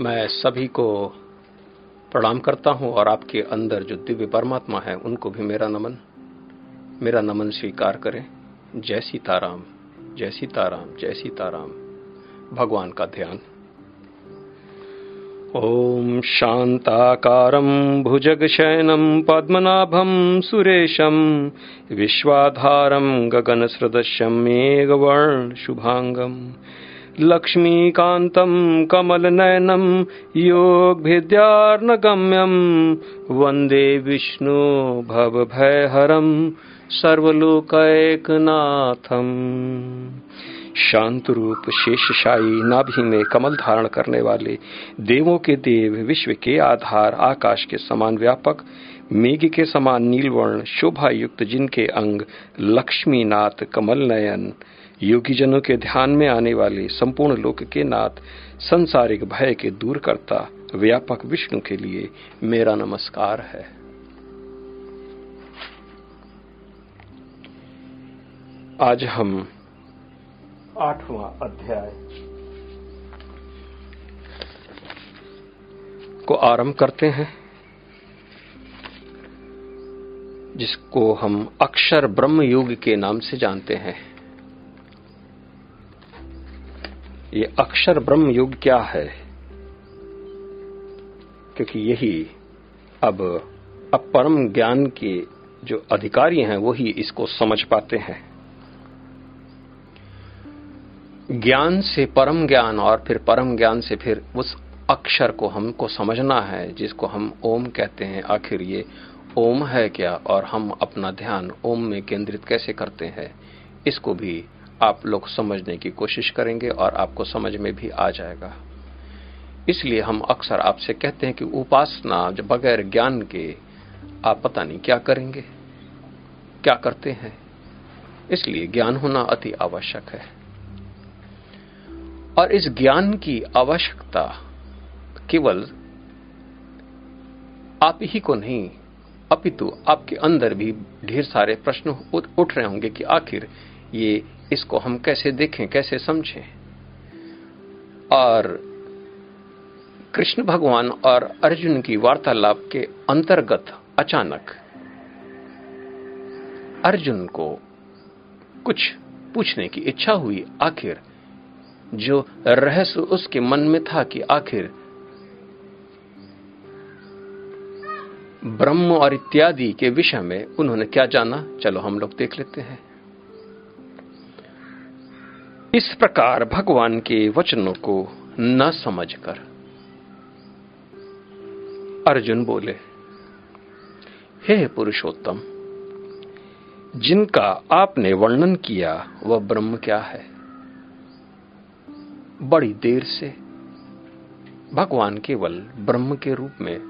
मैं सभी को प्रणाम करता हूँ और आपके अंदर जो दिव्य परमात्मा है, उनको भी मेरा नमन मेरा नमन स्वीकार करें। जय सीताराम जय सीताराम जय सीताराम। भगवान का ध्यान। ॐ शान्ताकारं भुजगशयनं पद्मनाभं सुरेशं विश्वाधारं गगनसदृशं मेघवर्णशुभाङ्गम् लक्ष्मीकान्तं कमलनयनं योगभिद्यार्नगम्यं वंदे विष्णु भवभयहरं सर्वलोकैकनाथम्। शांत रूप शेषशाही नाभि में कमल धारण करने वाले देवों के देव विश्व के आधार आकाश के समान व्यापक, मेघ के समान नीलवर्ण शोभा युक्त जिनके अंग लक्ष्मीनाथ कमल नयन योगी जनों के ध्यान में आने वाले संपूर्ण लोक के नाथ संसारिक भय के दूर करता व्यापक विष्णु के लिए मेरा नमस्कार है। आज हम आठवां अध्याय। को आरंभ करते हैं जिसको हम अक्षर ब्रह्म योग के नाम से जानते हैं। ये अक्षर ब्रह्म युग क्या है? क्योंकि यही अब अपरम ज्ञान के जो अधिकारी हैं, वही इसको समझ पाते हैं। ज्ञान से परम ज्ञान और फिर परम ज्ञान से फिर उस अक्षर को हमको समझना है, जिसको हम ओम कहते हैं। आखिर ये ओम है क्या? और हम अपना ध्यान ओम में केंद्रित कैसे करते हैं? इसको भी आप लोग समझने की कोशिश करेंगे और आपको समझ में भी आ जाएगा। इसलिए हम अक्सर आपसे कहते हैं कि उपासना बगैर ज्ञान के आप पता नहीं क्या करेंगे, क्या करते हैं। इसलिए ज्ञान होना अति आवश्यक है। और इस ज्ञान की आवश्यकता केवल आप ही को नहीं, अपितु आपके अंदर भी ढेर सारे प्रश्न उठ रहे होंगे कि आखिर ये इसको हम कैसे देखें, कैसे समझें? और कृष्ण भगवान और अर्जुन की वार्तालाप के अंतर्गत अचानक अर्जुन को कुछ पूछने की इच्छा हुई आखिर, जो रहस्य उसके मन में था कि आखिर ब्रह्म और इत्यादि के विषय में उन्होंने क्या जाना? चलो हम लोग देख लेते हैं। इस प्रकार भगवान के वचनों को न समझकर अर्जुन बोले, हे पुरुषोत्तम, जिनका आपने वर्णन किया वह ब्रह्म क्या है? बड़ी देर से भगवान केवल ब्रह्म के रूप में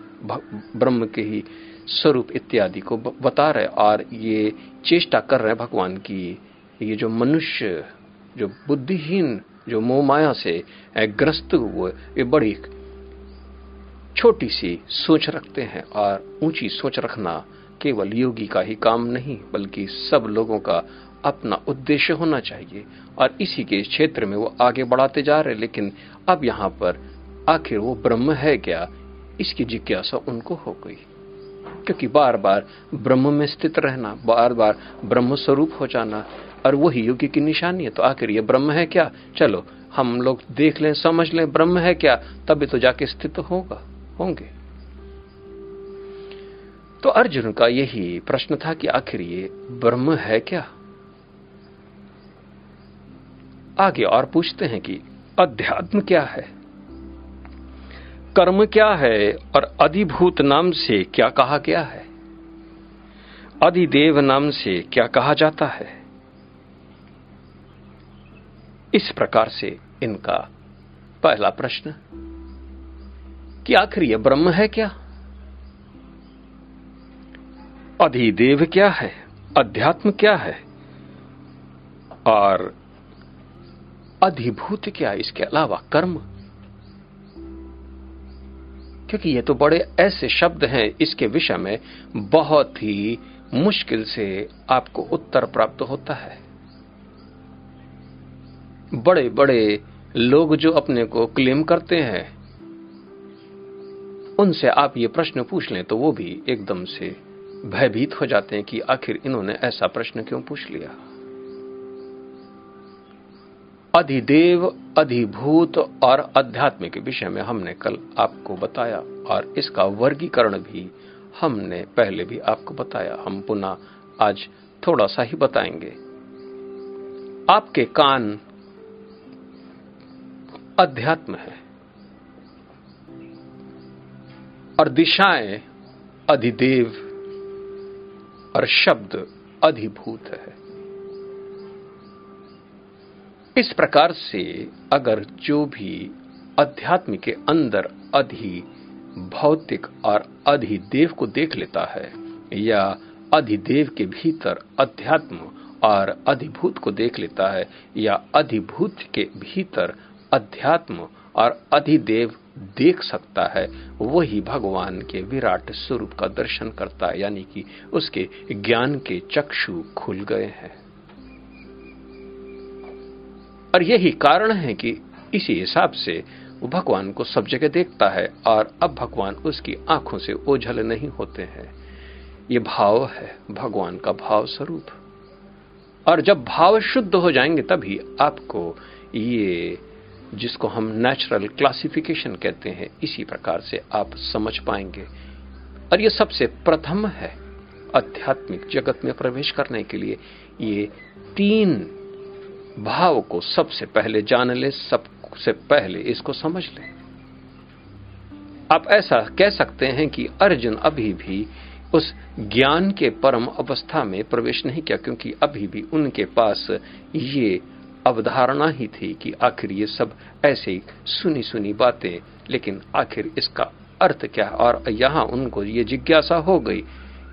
ब्रह्म के ही स्वरूप इत्यादि को बता रहे और ये चेष्टा कर रहे भगवान की, ये जो मनुष्य जो बुद्धिहीन, जो मोह माया से ग्रस्त हुए, ये बड़ी छोटी सी सोच रखते हैं और ऊँची सोच रखना केवल योगी का ही काम नहीं, बल्कि सब लोगों का अपना उद्देश्य होना चाहिए। और इसी के क्षेत्र में वो आगे बढ़ाते जा रहे लेकिन अब यहाँ पर आखिर वो ब्रह्म है क्या? इसकी जिज्ञासा उनको हो गई। क्योंकि बार बार ब्रह्म में स्थित रहना बार बार ब्रह्म स्वरूप हो जाना और वही योगी की निशानी है। तो आखिर ये ब्रह्म है क्या? चलो, हम लोग देख लें, समझ लें, ब्रह्म है क्या? तभी तो जाके स्थित होगा, होंगे। तो अर्जुन का यही प्रश्न था कि आखिर ये ब्रह्म है क्या? आगे और पूछते हैं कि अध्यात्म क्या है? कर्म क्या है और अधिभूत नाम से क्या कहा गया है? अधिदेव नाम से क्या कहा जाता है? इस प्रकार से इनका पहला प्रश्न, कि आखिर यह ब्रह्म है क्या? अधिदेव क्या है? अध्यात्म क्या है? और अधिभूत क्या इसके अलावा कर्म? क्योंकि ये तो बड़े ऐसे शब्द हैं, इसके विषय में बहुत ही मुश्किल से आपको उत्तर प्राप्त होता है। बड़े बड़े लोग जो अपने को क्लेम करते हैं। उनसे आप ये प्रश्न पूछ लें तो वो भी एकदम से भयभीत हो जाते हैं कि आखिर इन्होंने ऐसा प्रश्न क्यों पूछ लिया? अधिदेव, अधिभूत और अध्यात्म के विषय में हमने कल आपको बताया और इसका वर्गीकरण भी हमने पहले भी आपको बताया। हम पुनः आज थोड़ा सा ही बताएँगे। आपके कान अध्यात्म है। और दिशाएँ अधिदेव और शब्द अधिभूत है। इस प्रकार से अगर जो भी अध्यात्म के अंदर अधि भौतिक और अधिदेव को देख लेता है, या अधिदेव के भीतर अध्यात्म और अधिभूत को देख लेता है, या अधिभूत के भीतर अध्यात्म और अधिदेव देख सकता है। वही भगवान के विराट स्वरूप का दर्शन करता है, यानी कि उसके ज्ञान के चक्षु खुल गए हैं। और यही कारण है कि इसी हिसाब से वो भगवान को सब जगह देखता है और अब भगवान उसकी आँखों से ओझल नहीं होते हैं। ये भाव है, भगवान का भाव स्वरूप। और जब भाव शुद्ध हो जाएँगे, तभी आपको ये जिसको हम नेचुरल क्लासिफिकेशन कहते हैं, इसी प्रकार से आप समझ पाएँगे। और ये सबसे प्रथम है आध्यात्मिक जगत में प्रवेश करने के लिए। ये तीन भाव को सबसे पहले जान ले, सबसे पहले इसको समझ ले। आप ऐसा कह सकते हैं कि अर्जुन अभी भी उस ज्ञान के परम अवस्था में प्रवेश नहीं किया, क्योंकि अभी भी उनके पास ये अवधारणा ही थी कि आखिर ये सब ऐसे सुनी सुनी बातें, लेकिन आखिर इसका अर्थ क्या? है और यहाँ उनको ये जिज्ञासा हो गई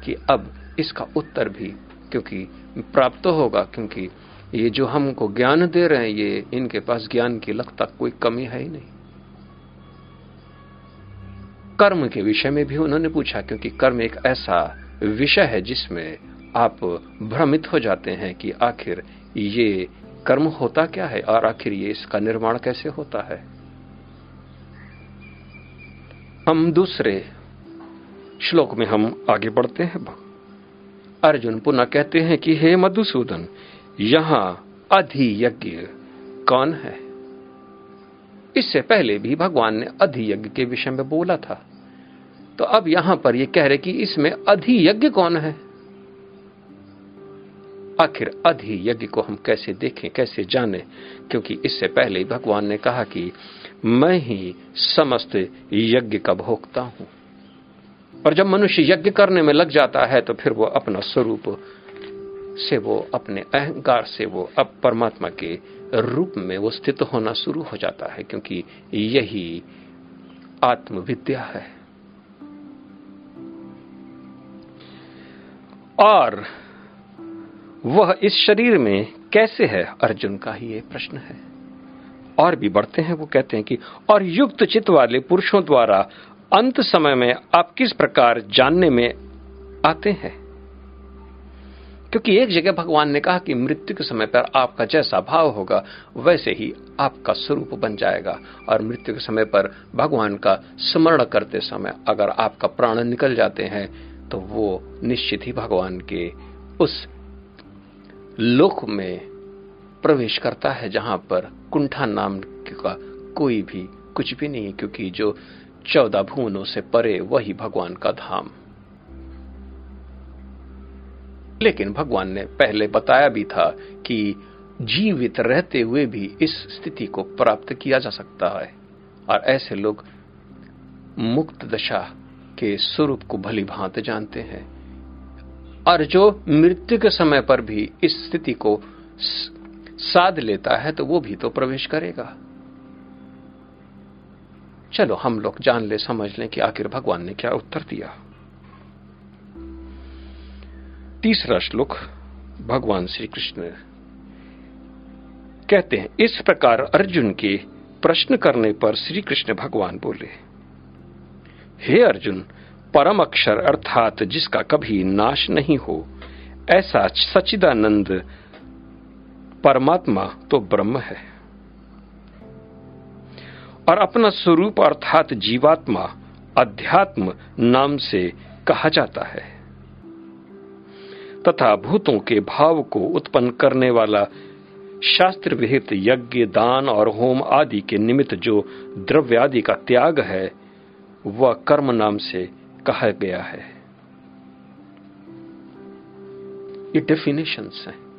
कि अब इसका उत्तर भी क्योंकि प्राप्त होगा, क्योंकि ये जो हमको ज्ञान दे रहे हैं, ये इनके पास ज्ञान की लगता कोई कमी है ही नहीं। कर्म के विषय में भी उन्होंने पूछा, क्योंकि कर्म एक ऐसा विषय है जिसमें आप भ्रमित हो जाते हैं कि आखिर ये कर्म होता क्या है? और आखिर ये इसका निर्माण कैसे होता है? हम दूसरे श्लोक में हम आगे बढ़ते हैं। अर्जुन पुनः कहते हैं कि, हे मधुसूदन, यहाँ अधियज्ञ कौन है? इससे पहले भी भगवान ने अधियज्ञ के विषय में बोला था। तो अब यहाँ पर ये कह रहे कि इसमें अधियज्ञ कौन है? आखिर अधि यज्ञ को हम कैसे देखें, कैसे जाने? क्योंकि इससे पहले भगवान ने कहा कि मैं ही समस्त यज्ञ का भोगता हूँ। और जब मनुष्य यज्ञ करने में लग जाता है तो फिर वो अपना स्वरूप से वो अपने अहंकार से वो अब परमात्मा के रूप में वो स्थित होना शुरू हो जाता है, क्योंकि यही आत्मविद्या है। और वह इस शरीर में कैसे है? अर्जुन का ही ये प्रश्न है। और भी बढ़ते हैं, वो कहते हैं कि, और युक्त चित्त वाले पुरुषों द्वारा अंत समय में आप किस प्रकार जानने में आते हैं? क्योंकि एक जगह भगवान ने कहा कि मृत्यु के समय पर आपका जैसा भाव होगा, वैसे ही आपका स्वरूप बन जाएगा। और मृत्यु के समय पर भगवान का स्मरण करते समय अगर आपका प्राण निकल जाते हैं तो वो निश्चित ही भगवान के उस लोक में प्रवेश करता है, जहाँ पर कुंठा नाम का कोई भी कुछ भी नहीं क्योंकि जो चौदह भुवनों से परे, वही भगवान का धाम। लेकिन भगवान ने पहले बताया भी था कि जीवित रहते हुए भी इस स्थिति को प्राप्त किया जा सकता है, और ऐसे लोग मुक्त दशा के स्वरूप को भली भांत जानते हैं। और जो मृत्यु के समय पर भी इस स्थिति को साध लेता है तो वो भी तो प्रवेश करेगा। चलो, हम लोग जान ले, समझ लें कि आखिर भगवान ने क्या उत्तर दिया। तीसरा श्लोक, भगवान श्री कृष्ण कहते हैं, इस प्रकार अर्जुन के प्रश्न करने पर श्री कृष्ण भगवान बोले, हे अर्जुन परम अक्षर अर्थात जिसका कभी नाश नहीं हो। ऐसा सचिदानंद परमात्मा तो ब्रह्म है। और अपना स्वरूप अर्थात जीवात्मा अध्यात्म नाम से कहा जाता है। तथा भूतों के भाव को उत्पन्न करने वाला शास्त्र विहित यज्ञ, दान और होम आदि के निमित्त जो द्रव्य आदि का त्याग है, वह कर्म नाम से कहा गया है। ये डेफिनेशंस हैं।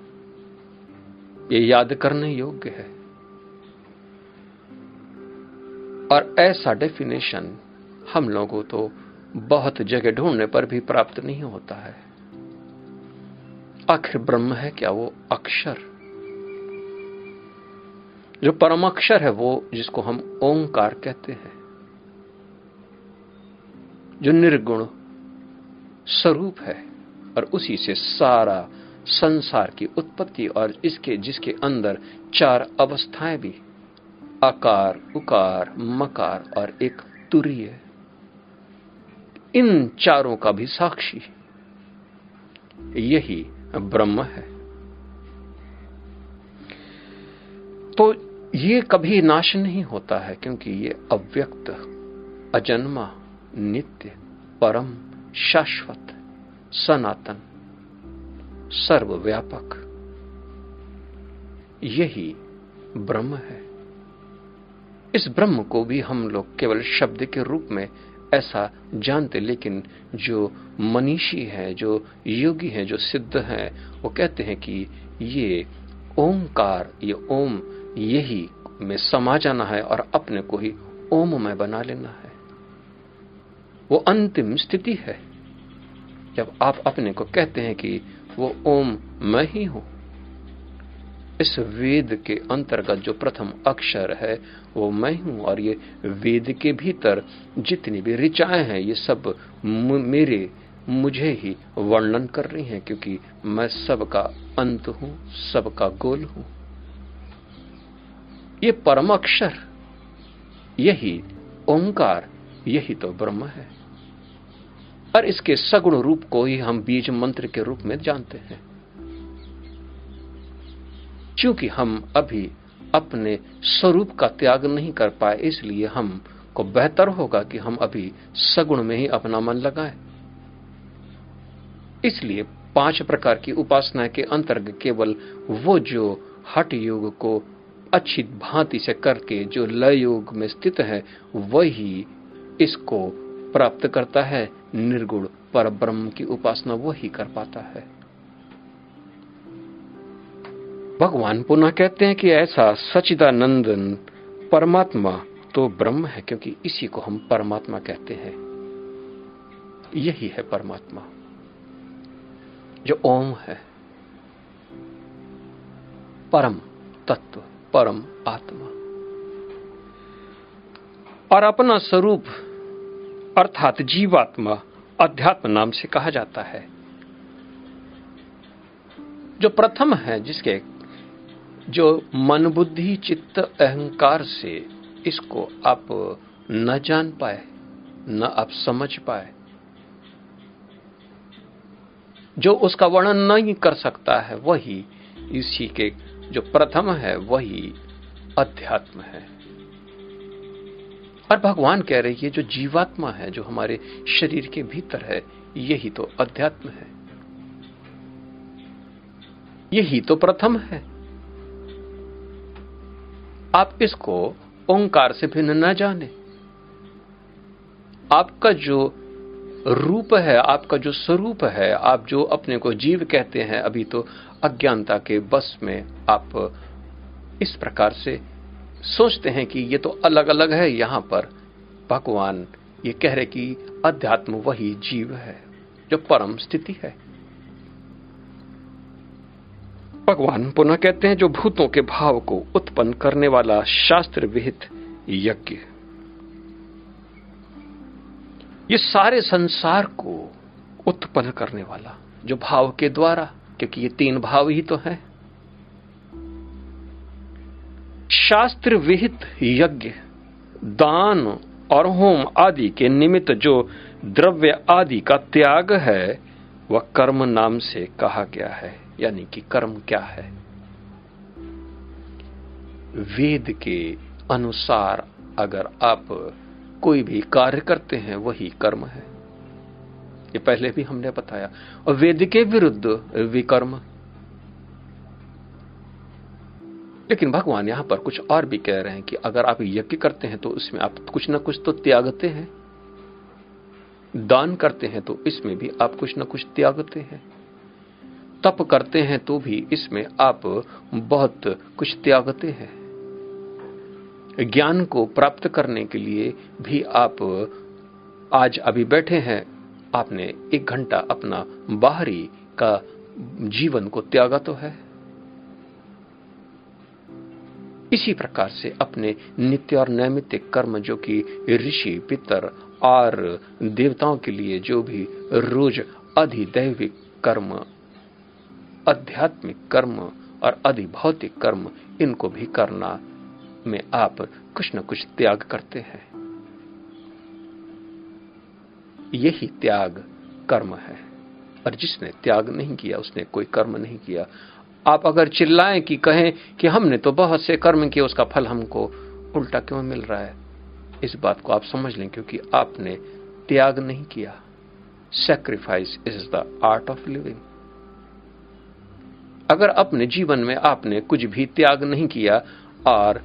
ये याद करने योग्य है। और ऐसा डेफिनेशन हम लोगों तो बहुत जगह ढूँढने पर भी प्राप्त नहीं होता है। आखिर ब्रह्म है क्या वो अक्षर? जो परम अक्षर है वो जिसको हम ओंकार कहते हैं। जो निर्गुण स्वरूप है और उसी से सारा संसार की उत्पत्ति और इसके, जिसके अंदर चार अवस्थाएँ भी, आकार, उकार, मकार और एक तुरीय इन चारों का भी साक्षी यही ब्रह्म है। तो ये कभी नाश नहीं होता है, क्योंकि ये अव्यक्त, अजन्मा नित्य, परम, शाश्वत, सनातन, सर्वव्यापक। यही ब्रह्म है। इस ब्रह्म को भी हम लोग केवल शब्द के रूप में ऐसा जानते, लेकिन जो मनीषी है, जो योगी है, जो सिद्ध है, वो कहते हैं कि ये ओंकार, ये ओम, यही में समा जाना है और अपने को ही ओम में बना लेना है। वो अंतिम स्थिति है। जब आप अपने को कहते हैं कि वो ओम मैं ही हूँ, इस वेद के अंतर्गत जो प्रथम अक्षर है, वो मैं हूँ, और ये वेद के भीतर जितनी भी ऋचाएँ हैं, ये सब मेरे, मुझे ही वर्णन कर रही हैं, क्योंकि मैं सबका अंत हूँ, सबका गोल हूँ। ये परम अक्षर, यही ओंकार, यही तो ब्रह्म है। और इसके सगुण रूप को ही हम बीज मंत्र के रूप में जानते हैं। क्योंकि हम अभी अपने स्वरूप का त्याग नहीं कर पाए, इसलिए हम को बेहतर होगा कि हम अभी सगुण में ही अपना मन लगाएँ। इसलिए पाँच प्रकार की उपासना के अंतर्गत केवल वो जो हट योग को अच्छी भांति से करके जो लय योग में स्थित है, वही इसको प्राप्त करता है, निर्गुण पर ब्रह्म की उपासना वही कर पाता है। भगवान पुनः कहते हैं कि ऐसा सचिदानंदन परमात्मा तो ब्रह्म है, क्योंकि इसी को हम परमात्मा कहते हैं। यही है परमात्मा, जो ओम है। परम तत्व, परम आत्मा। और अपना स्वरूप अर्थात जीवात्मा, अध्यात्म नाम से कहा जाता है। जो प्रथम है जिसके, जो मन बुद्धि, चित्त, अहंकार से इसको आप न जान पाए, न आप समझ पाए, जो उसका वर्णन नहीं कर सकता है, वही इसी के जो प्रथम है, वही अध्यात्म है। और भगवान कह रहे हैं जो जीवात्मा है, जो हमारे शरीर के भीतर है, यही तो अध्यात्म है। यही तो प्रथम है। आप इसको ओंकार से भिन्न न जाने। आपका जो रूप है, आपका जो स्वरूप है, आप जो अपने को जीव कहते हैं, अभी तो अज्ञानता के बस में आप इस प्रकार से सोचते हैं कि ये तो अलग अलग है यहाँ पर। भगवान ये कह रहे कि अध्यात्म वही जीव है, जो परम स्थिति है। भगवान पुनः कहते हैं, जो भूतों के भाव को उत्पन्न करने वाला शास्त्र विहित यज्ञ ये सारे संसार को उत्पन्न करने वाला, जो भाव के द्वारा, क्योंकि ये तीन भाव ही तो है। शास्त्र विहित यज्ञ, दान और होम आदि के निमित्त जो द्रव्य आदि का त्याग है, वह कर्म नाम से कहा गया है, यानी कि कर्म क्या है? वेद के अनुसार अगर आप कोई भी कार्य करते हैं, वही कर्म है। ये पहले भी हमने बताया। और वेद के विरुद्ध विकर्म लेकिन भगवान यहाँ पर कुछ और भी कह रहे हैं कि अगर आप यज्ञ करते हैं तो उसमें आप कुछ ना कुछ तो त्यागते हैं। दान करते हैं तो इसमें भी आप कुछ ना कुछ त्यागते हैं। तप करते हैं तो भी इसमें आप बहुत कुछ त्यागते हैं। ज्ञान को प्राप्त करने के लिए भी आप आज अभी बैठे हैं। आपने एक घंटा अपना बाहरी का जीवन को त्यागा तो है। इसी प्रकार से अपने नित्य और नैमित्तिक कर्म जो कि ऋषि, पितर और देवताओं के लिए जो भी रोज अधिदैविक कर्म, आध्यात्मिक कर्म और अधिभौतिक कर्म, इनको भी करना में आप कुछ न कुछ त्याग करते हैं। यही त्याग कर्म है। और जिसने त्याग नहीं किया, उसने कोई कर्म नहीं किया आप अगर चिल्लाएँ कि कहें कि हमने तो बहुत से कर्म किए, उसका फल हमको उल्टा क्यों मिल रहा है? इस बात को आप समझ लें, क्योंकि आपने त्याग नहीं किया। Sacrifice is the art of living अगर अपने जीवन में आपने कुछ भी त्याग नहीं किया और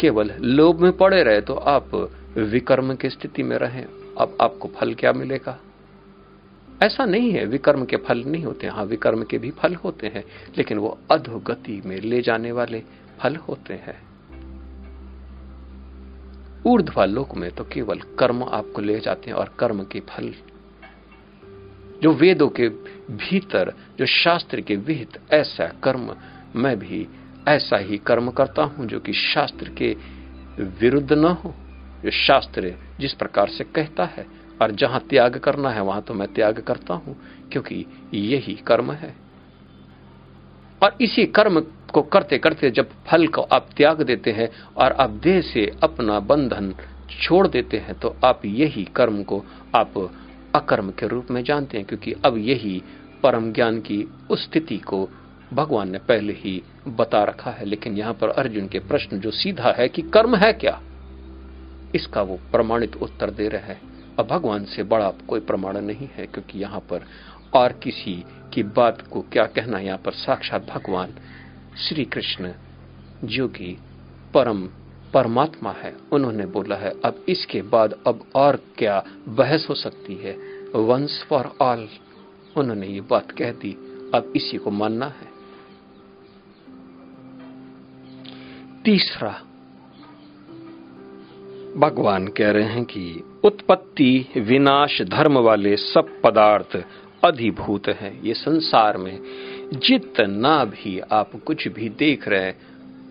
केवल लोभ में पड़े रहे तो आप विकर्म की स्थिति में रहें। अब आपको फल क्या मिलेगा? ऐसा नहीं है, विकर्म के फल नहीं होते हाँ। विकर्म के भी फल होते हैं, लेकिन वो अधोगति में ले जाने वाले फल होते हैं। ऊर्ध्वा लोक में तो केवल कर्म आपको ले जाते हैं और कर्म के फल। जो वेदों के भीतर, जो शास्त्र के विहित, ऐसा कर्म, मैं भी ऐसा ही कर्म करता हूँ जो कि शास्त्र के विरुद्ध न हो, जो शास्त्र जिस प्रकार से कहता है और जहाँ त्याग करना है, वहाँ तो मैं त्याग करता हूँ, क्योंकि यही कर्म है। और इसी कर्म को करते करते जब फल को आप त्याग देते हैं और आप देह से अपना बंधन छोड़ देते हैं तो आप यही कर्म को आप अकर्म के रूप में जानते हैं, क्योंकि अब यही परम ज्ञान की उस स्थिति को भगवान ने पहले ही बता रखा है। लेकिन यहाँ पर अर्जुन के प्रश्न जो सीधा है कि कर्म है क्या, इसका वो प्रमाणित उत्तर दे रहे हैं। और भगवान से बड़ा कोई प्रमाण नहीं है, क्योंकि यहाँ पर और किसी की बात को क्या कहना, यहाँ पर साक्षात भगवान श्री कृष्ण जो कि परम परमात्मा है, उन्होंने बोला है। अब इसके बाद अब और क्या बहस हो सकती है? वंस फॉर ऑल उन्होंने ये बात कह दी। अब इसी को मानना है। तीसरा भगवान कह रहे हैं कि उत्पत्ति, विनाश, धर्म वाले सब पदार्थ अधिभूत हैं। ये संसार में जितना भी आप कुछ भी देख रहे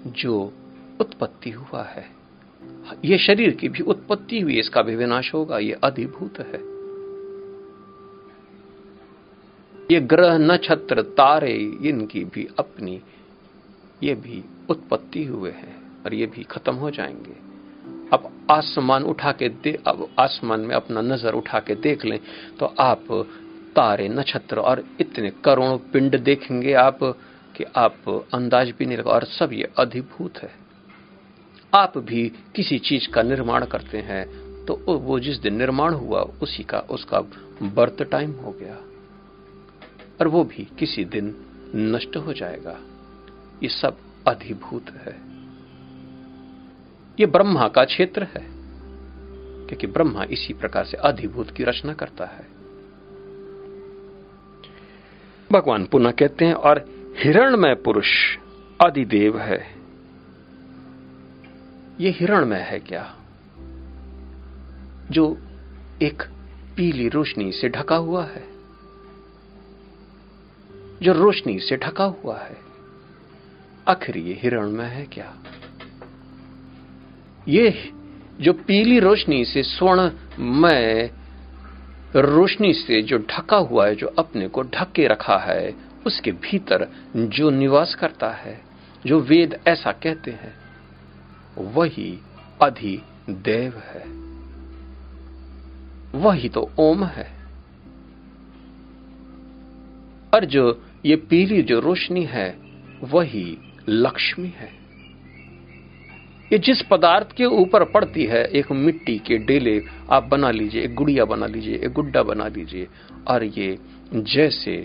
जो उत्पत्ति हुआ है, ये शरीर की भी उत्पत्ति हुई, इसका भी विनाश होगा, ये अधिभूत है। ये ग्रह, नक्षत्र, तारे, इनकी भी अपनी, ये भी उत्पत्ति हुए हैं और ये भी खत्म हो जाएँगे। अब आसमान उठा के दे, अब आसमान में अपना नज़र उठा के देख लें तो आप तारे नक्षत्र और इतने करोड़ों पिंड देखेंगे आप कि आप अंदाज भी नहीं लगा, और सब ये अधिभूत है। आप भी किसी चीज़ का निर्माण करते हैं तो वो जिस दिन निर्माण हुआ, उसी का, उसका बर्थ टाइम हो गया। और वो भी किसी दिन नष्ट हो जाएगा। ये सब अधिभूत है। ये ब्रह्मा का क्षेत्र है, क्योंकि ब्रह्मा इसी प्रकार से अधिभूत की रचना करता है। भगवान पुनः कहते हैं, और हिरणमय पुरुष अधिदेव है। यह हिरणमय है क्या? जो एक पीली रोशनी से ढका हुआ है। जो रोशनी से ढका हुआ है। आखिर ये हिरणमय है क्या? ये जो पीली रोशनी से स्वर्ण में रोशनी से जो ढका हुआ है, जो अपने को ढक के रखा है, उसके भीतर जो निवास करता है, जो वेद ऐसा कहते हैं, वही अधि देव है। वही तो ओम है। और जो ये पीली जो रोशनी है, वही लक्ष्मी है। ये जिस पदार्थ के ऊपर पड़ती है, एक मिट्टी के डेले, आप बना लीजिए, एक गुड़िया बना लीजिए, एक गुड्डा बना लीजिए और ये जैसे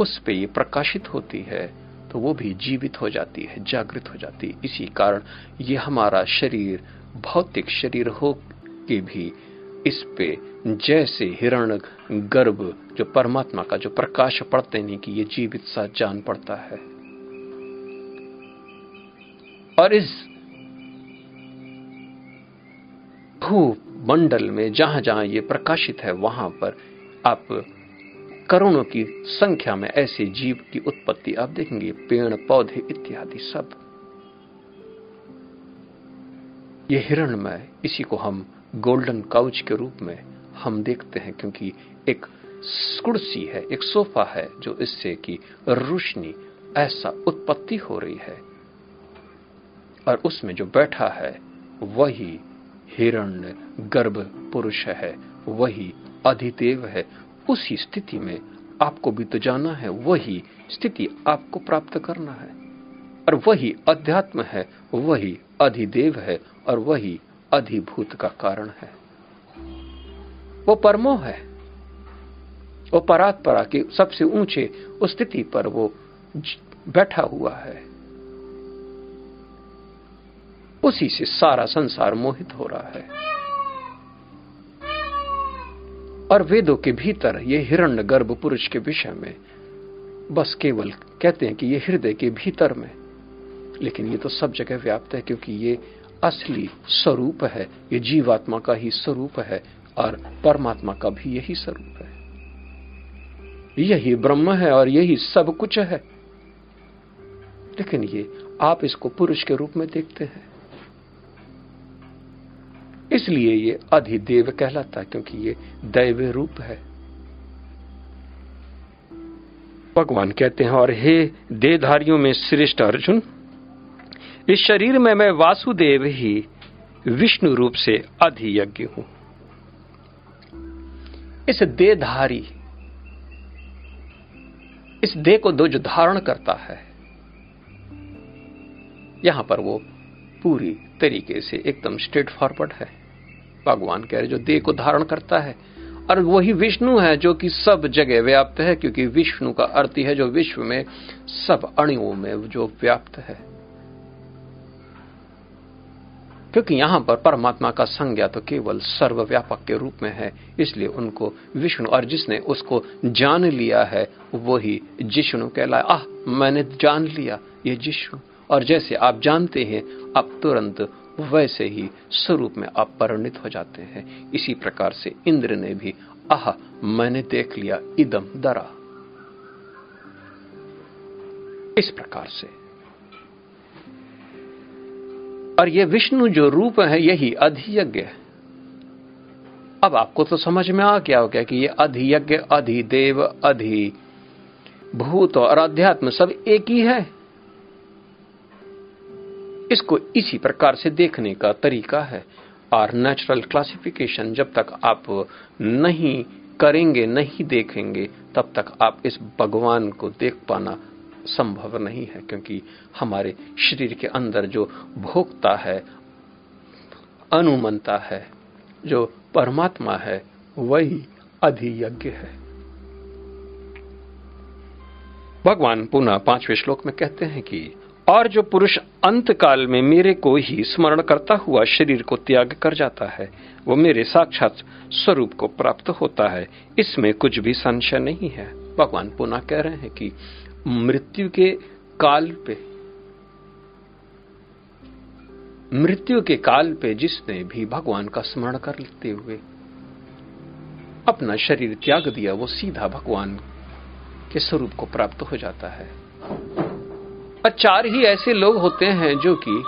उस पे ये प्रकाशित होती है तो वो भी जीवित हो जाती है, जागृत हो जाती है। इसी कारण ये हमारा शरीर, भौतिक शरीर हो के भी इस पे जैसे हिरण, गर्भ, जो परमात्मा का जो प्रकाश पड़ते नहीं कि ये जीवित सा जान पड़ता है। और इस भू मंडल में जहाँ जहाँ ये प्रकाशित है, वहाँ पर आप करोड़ों की संख्या में ऐसे जीव की उत्पत्ति, आप देखेंगे, पेड़, पौधे इत्यादि सब। ये हिरणमय, इसी को हम गोल्डन काउच के रूप में हम देखते हैं, क्योंकि एक कुर्सी है, एक सोफा है, जो इससे कि रोशनी ऐसा उत्पत्ति हो रही है। और उसमें जो बैठा है, वही हिरण्य गर्भ पुरुष है, वही अधिदेव है। उसी स्थिति में आपको भी तो जाना है, वही स्थिति आपको प्राप्त करना है। और वही अध्यात्म है, वही अधिदेव है, और वही अधिभूत का कारण है। वो परमो है। वो परात परा के सबसे ऊँचे स्थिति पर वो बैठा हुआ है। उसी से सारा संसार मोहित हो रहा है। और वेदों के भीतर ये हिरण्य गर्भ पुरुष के विषय में बस केवल कहते हैं कि ये हृदय के भीतर में। लेकिन ये तो सब जगह व्याप्त है क्योंकि ये असली स्वरूप है, ये जीवात्मा का ही स्वरूप है और परमात्मा का भी यही स्वरूप है। यही ब्रह्म है और यही सब कुछ है। लेकिन ये आप इसको पुरुष के रूप में देखते हैं। इसलिए ये अधिदेव कहलाता है, क्योंकि ये दैव रूप है। भगवान कहते हैं, और हे देहधारियों में श्रेष्ठ अर्जुन, इस शरीर में मैं वासुदेव ही विष्णु रूप से अधियज्ञ हूँ। इस देहधारी इस देह को दो जो धारण करता है। यहाँ पर वो पूरी तरीके से एकदम स्ट्रेट फॉरवर्ड है। भगवान कह रहे, जो देह को धारण करता है। और वही विष्णु है जो कि सब जगह व्याप्त है, क्योंकि विष्णु का अर्थ है जो विश्व में, सब अणुओं में जो व्याप्त है। क्योंकि यहाँ पर परमात्मा का संज्ञा तो केवल सर्वव्यापक के रूप में है, इसलिए उनको विष्णु और जिसने उसको जान लिया है, वही जिष्णु कहलाया आह, मैंने जान लिया, ये जिष्णु। और जैसे आप जानते हैं आप तुरंत वैसे ही स्वरूप में आप परिणित हो जाते हैं। इसी प्रकार से इंद्र ने भी, आह, मैंने देख लिया, इदम दरा। इस प्रकार से। और ये विष्णु जो रूप है, यही अधियज्ञ। है अब आपको तो समझ में आ गया हो गया कि ये अधियज्ञ, अधिदेव अधि भूत और अध्यात्म सब एक ही है। इसको इसी प्रकार से देखने का तरीका है। और नेचुरल क्लासिफिकेशन जब तक आप नहीं करेंगे, नहीं देखेंगे, तब तक आप इस भगवान को देख पाना संभव नहीं है, क्योंकि हमारे शरीर के अंदर जो भोगता है अनुमनता है, जो परमात्मा है, वही अधियज्ञ है। भगवान पुनः पाँचवें श्लोक में कहते हैं कि और जो पुरुष अंत काल में मेरे को ही स्मरण करता हुआ शरीर को त्याग कर जाता है, वो मेरे साक्षात स्वरूप को प्राप्त होता है। इसमें कुछ भी संशय नहीं है। भगवान पुनः कह रहे हैं कि मृत्यु के काल पे, मृत्यु के काल पे जिसने भी भगवान का स्मरण कर लेते हुए अपना शरीर त्याग दिया, वो सीधा भगवान के स्वरूप को प्राप्त हो जाता है। चार ही ऐसे लोग होते हैं जो कि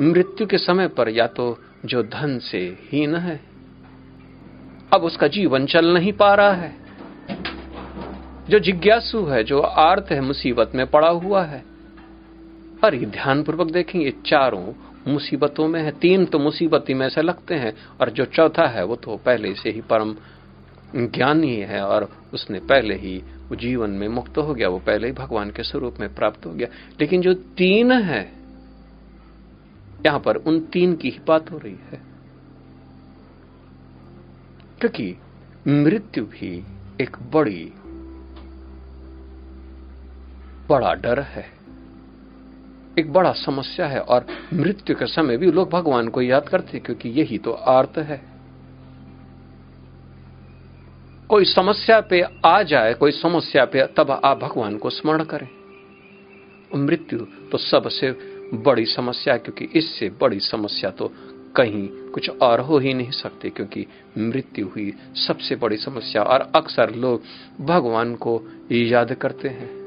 मृत्यु के समय पर या तो जो धन से हीन है। अब उसका जीवन चल नहीं पा रहा है। जो जिज्ञासु है, जो आर्थ है, मुसीबत में पड़ा हुआ है। और ये ध्यान पूर्वक देखेंगे चारों मुसीबतों में है। तीन तो मुसीबती में ऐसे लगते हैं। और जो चौथा है, वो तो पहले से ही परम ज्ञानी है और उसने पहले ही वो जीवन में मुक्त हो गया, वो पहले ही भगवान के स्वरूप में प्राप्त हो गया। लेकिन जो तीन है, यहाँ पर उन तीन की ही बात हो रही है। क्योंकि मृत्यु भी एक बड़ी, बड़ा डर है, एक बड़ा समस्या है, और मृत्यु के समय भी लोग भगवान को याद करते क्योंकि यही तो आर्त है। कोई समस्या पे आ जाए, कोई समस्या पे, तब आप भगवान को स्मरण करें। मृत्यु तो सबसे बड़ी समस्या क्योंकि इससे बड़ी समस्या तो कहीं कुछ और हो ही नहीं सकती, क्योंकि मृत्यु हुई सबसे बड़ी समस्या। और अक्सर लोग भगवान को याद करते हैं।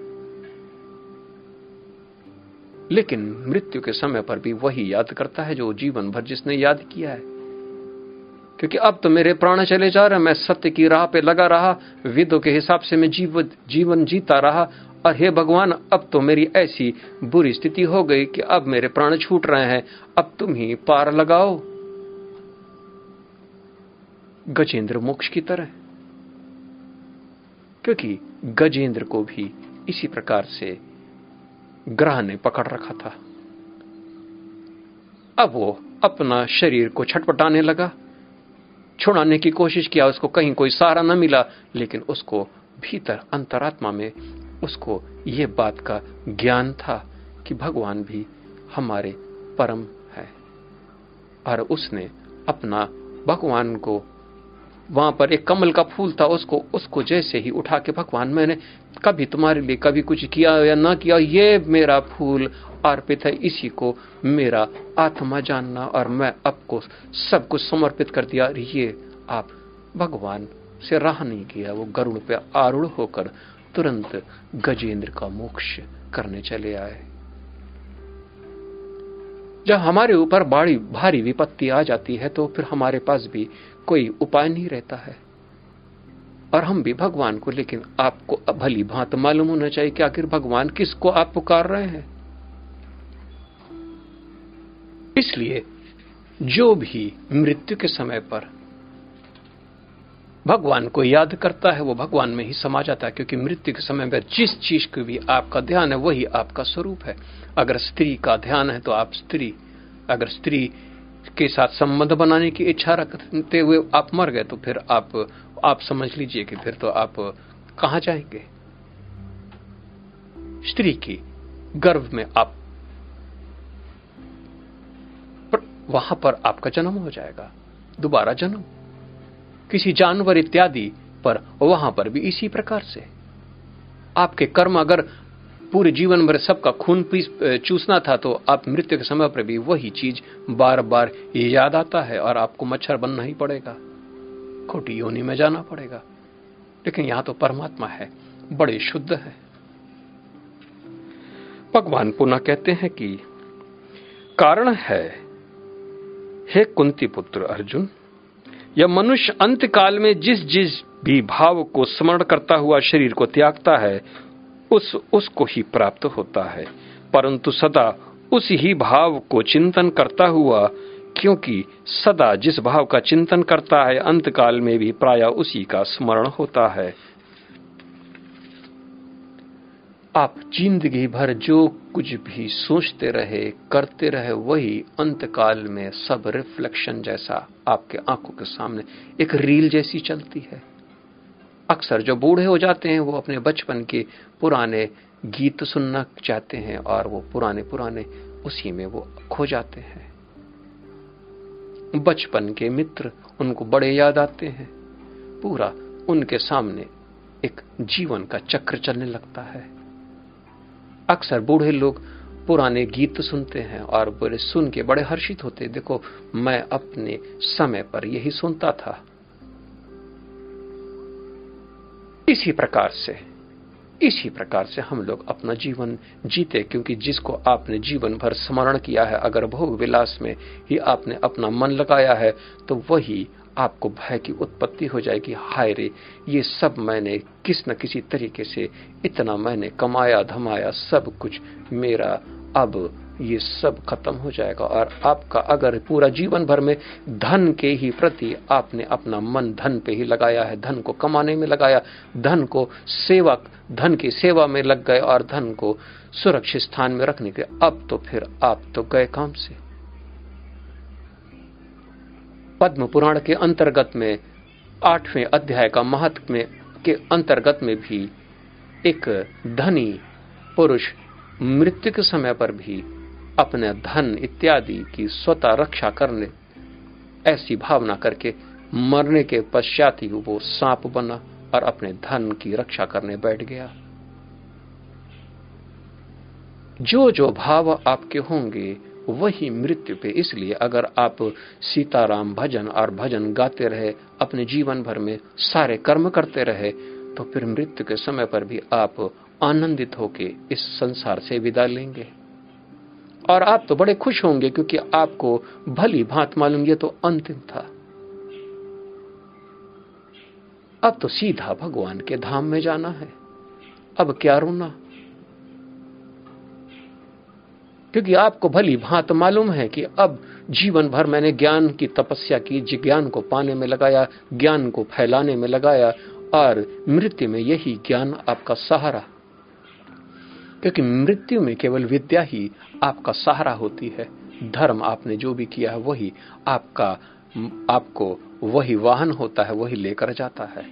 लेकिन मृत्यु के समय पर भी वही याद करता है जो जीवन भर जिसने याद किया है। क्योंकि अब तो मेरे प्राण चले जा रहे मैं सत्य की राह पे लगा रहा विदों के हिसाब से मैं जीव, जीवन जीता रहा। और हे भगवान, अब तो मेरी ऐसी बुरी स्थिति हो गई कि अब मेरे प्राण छूट रहे हैं। अब तुम ही पार लगाओ। गजेंद्र मोक्ष की तरह। क्योंकि गजेंद्र को भी इसी प्रकार से ग्रह ने पकड़ रखा था। अब वो अपना शरीर को छटपटाने लगा। छुड़ाने की कोशिश किया, उसको कहीं कोई सहारा न मिला, लेकिन उसको भीतर अंतरात्मा में उसको ये बात का ज्ञान था कि भगवान भी हमारे परम है। और उसने अपना भगवान को वहाँ पर एक कमल का फूल था, उसको उसको जैसे ही उठा के भगवान, मैंने कभी तुम्हारे लिए कभी कुछ किया या ना किया, ये मेरा फूल अर्पित है, इसी को मेरा आत्मा जानना और मैं आपको सब कुछ समर्पित कर दिया। ये आप भगवान से राह नहीं किया, वो गरुड़ पे आरूढ़ होकर तुरंत गजेंद्र का मोक्ष करने चले आए। जब हमारे ऊपर बड़ी, भारी विपत्ति आ जाती है तो फिर हमारे पास भी कोई उपाय नहीं रहता है। और हम भी भगवान को, लेकिन आपको भली भांत मालूम होना चाहिए कि आखिर भगवान किसको आप पुकार रहे हैं। इसलिए जो भी मृत्यु के समय पर भगवान को याद करता है, वो भगवान में ही समा जाता है, क्योंकि मृत्यु के समय में जिस चीज़ को भी आपका ध्यान है, वही आपका स्वरूप है। अगर स्त्री का ध्यान है तो आप स्त्री, अगर स्त्री के साथ संबंध बनाने की इच्छा रखते हुए आप मर गए तो फिर आप आप समझ लीजिए कि फिर तो आप कहा जाएँगे? स्त्री की गर्भ में आप पर, वहाँ पर आपका जन्म हो जाएगा, दोबारा जन्म। किसी जानवर इत्यादि पर, वहाँ पर भी इसी प्रकार से। आपके कर्म अगर पूरे जीवन भर सबका खून पीस चूसना था तो आप मृत्यु के समय पर भी वही चीज़ बार बार याद आता है और आपको मच्छर बनना ही पड़ेगा। खोटी योनि में जाना पड़ेगा। लेकिन यहाँ तो परमात्मा है, बड़े शुद्ध है। भगवान पुनः कहते हैं कि, कारण है, हे कुंती पुत्र अर्जुन, यह मनुष्य अंत काल में जिस जिस भी भाव को स्मरण करता हुआ शरीर को त्यागता है उस, उसको ही प्राप्त होता है। परंतु सदा उस ही भाव को चिंतन करता हुआ, क्योंकि सदा जिस भाव का चिंतन करता है, अंतकाल में भी प्राय उसी का स्मरण होता है। आप ज़िंदगी भर जो कुछ भी सोचते रहे, करते रहे, वही अंतकाल में सब रिफ्लेक्शन जैसा आपके आँखों के सामने एक रील जैसी चलती है। अक्सर जो बूढ़े हो जाते हैं, वो अपने बचपन के पुराने गीत सुनना चाहते हैं और वो पुराने पुराने उसी में वो खो जाते हैं। बचपन के मित्र उनको बड़े याद आते हैं। पूरा उनके सामने एक जीवन का चक्र चलने लगता है। अक्सर बूढ़े लोग पुराने गीत सुनते हैं और बड़े सुन के बड़े हर्षित होते देखो, मैं अपने समय पर यही सुनता था। इसी प्रकार से, इसी प्रकार से हम लोग अपना जीवन जीते, क्योंकि जिसको आपने जीवन भर स्मरण किया है, अगर भोग विलास में ही आपने अपना मन लगाया है तो वही आपको भय की उत्पत्ति हो जाएगी। हाय रे, ये सब मैंने किस न किसी तरीके से, इतना मैंने कमाया, धमाया, सब कुछ मेरा अब ये सब खत्म हो जाएगा। और आपका अगर पूरा जीवन भर में धन के ही प्रति आपने अपना मन धन पे ही लगाया है, धन को कमाने में लगाया, धन को सेवक, धन की सेवा में लग गए और धन को सुरक्षित स्थान में रखने के, अब तो फिर आप तो गए काम से। पद्म पुराण के अंतर्गत में, आठवें अध्याय का महत्व में, के अंतर्गत में भी एक धनी पुरुष मृत्यु के समय पर भी अपने धन इत्यादि की स्वतः रक्षा करने ऐसी भावना करके मरने के पश्चात ही वो सांप बना और अपने धन की रक्षा करने बैठ गया। जो जो भाव आपके होंगे, वही मृत्यु पे इसलिए अगर आप सीताराम भजन और भजन गाते रहे, अपने जीवन भर में सारे कर्म करते रहे तो फिर मृत्यु के समय पर भी आप आनंदित होके इस संसार से विदा लेंगे। और आप तो बड़े खुश होंगे क्योंकि आपको भली भांत मालूम ये तो अंतिम था। अब तो सीधा भगवान के धाम में जाना है। अब क्या रोना? क्योंकि आपको भली भांत मालूम है कि अब जीवन भर मैंने ज्ञान की तपस्या की ज्ञान को पाने में लगाया, ज्ञान को फैलाने में लगाया, और मृत्यु में यही ज्ञान आपका सहारा। क्योंकि मृत्यु में केवल विद्या ही आपका सहारा होती है। धर्म आपने जो भी किया है, वही आपका, आपको वही वाहन होता है, वही लेकर जाता है।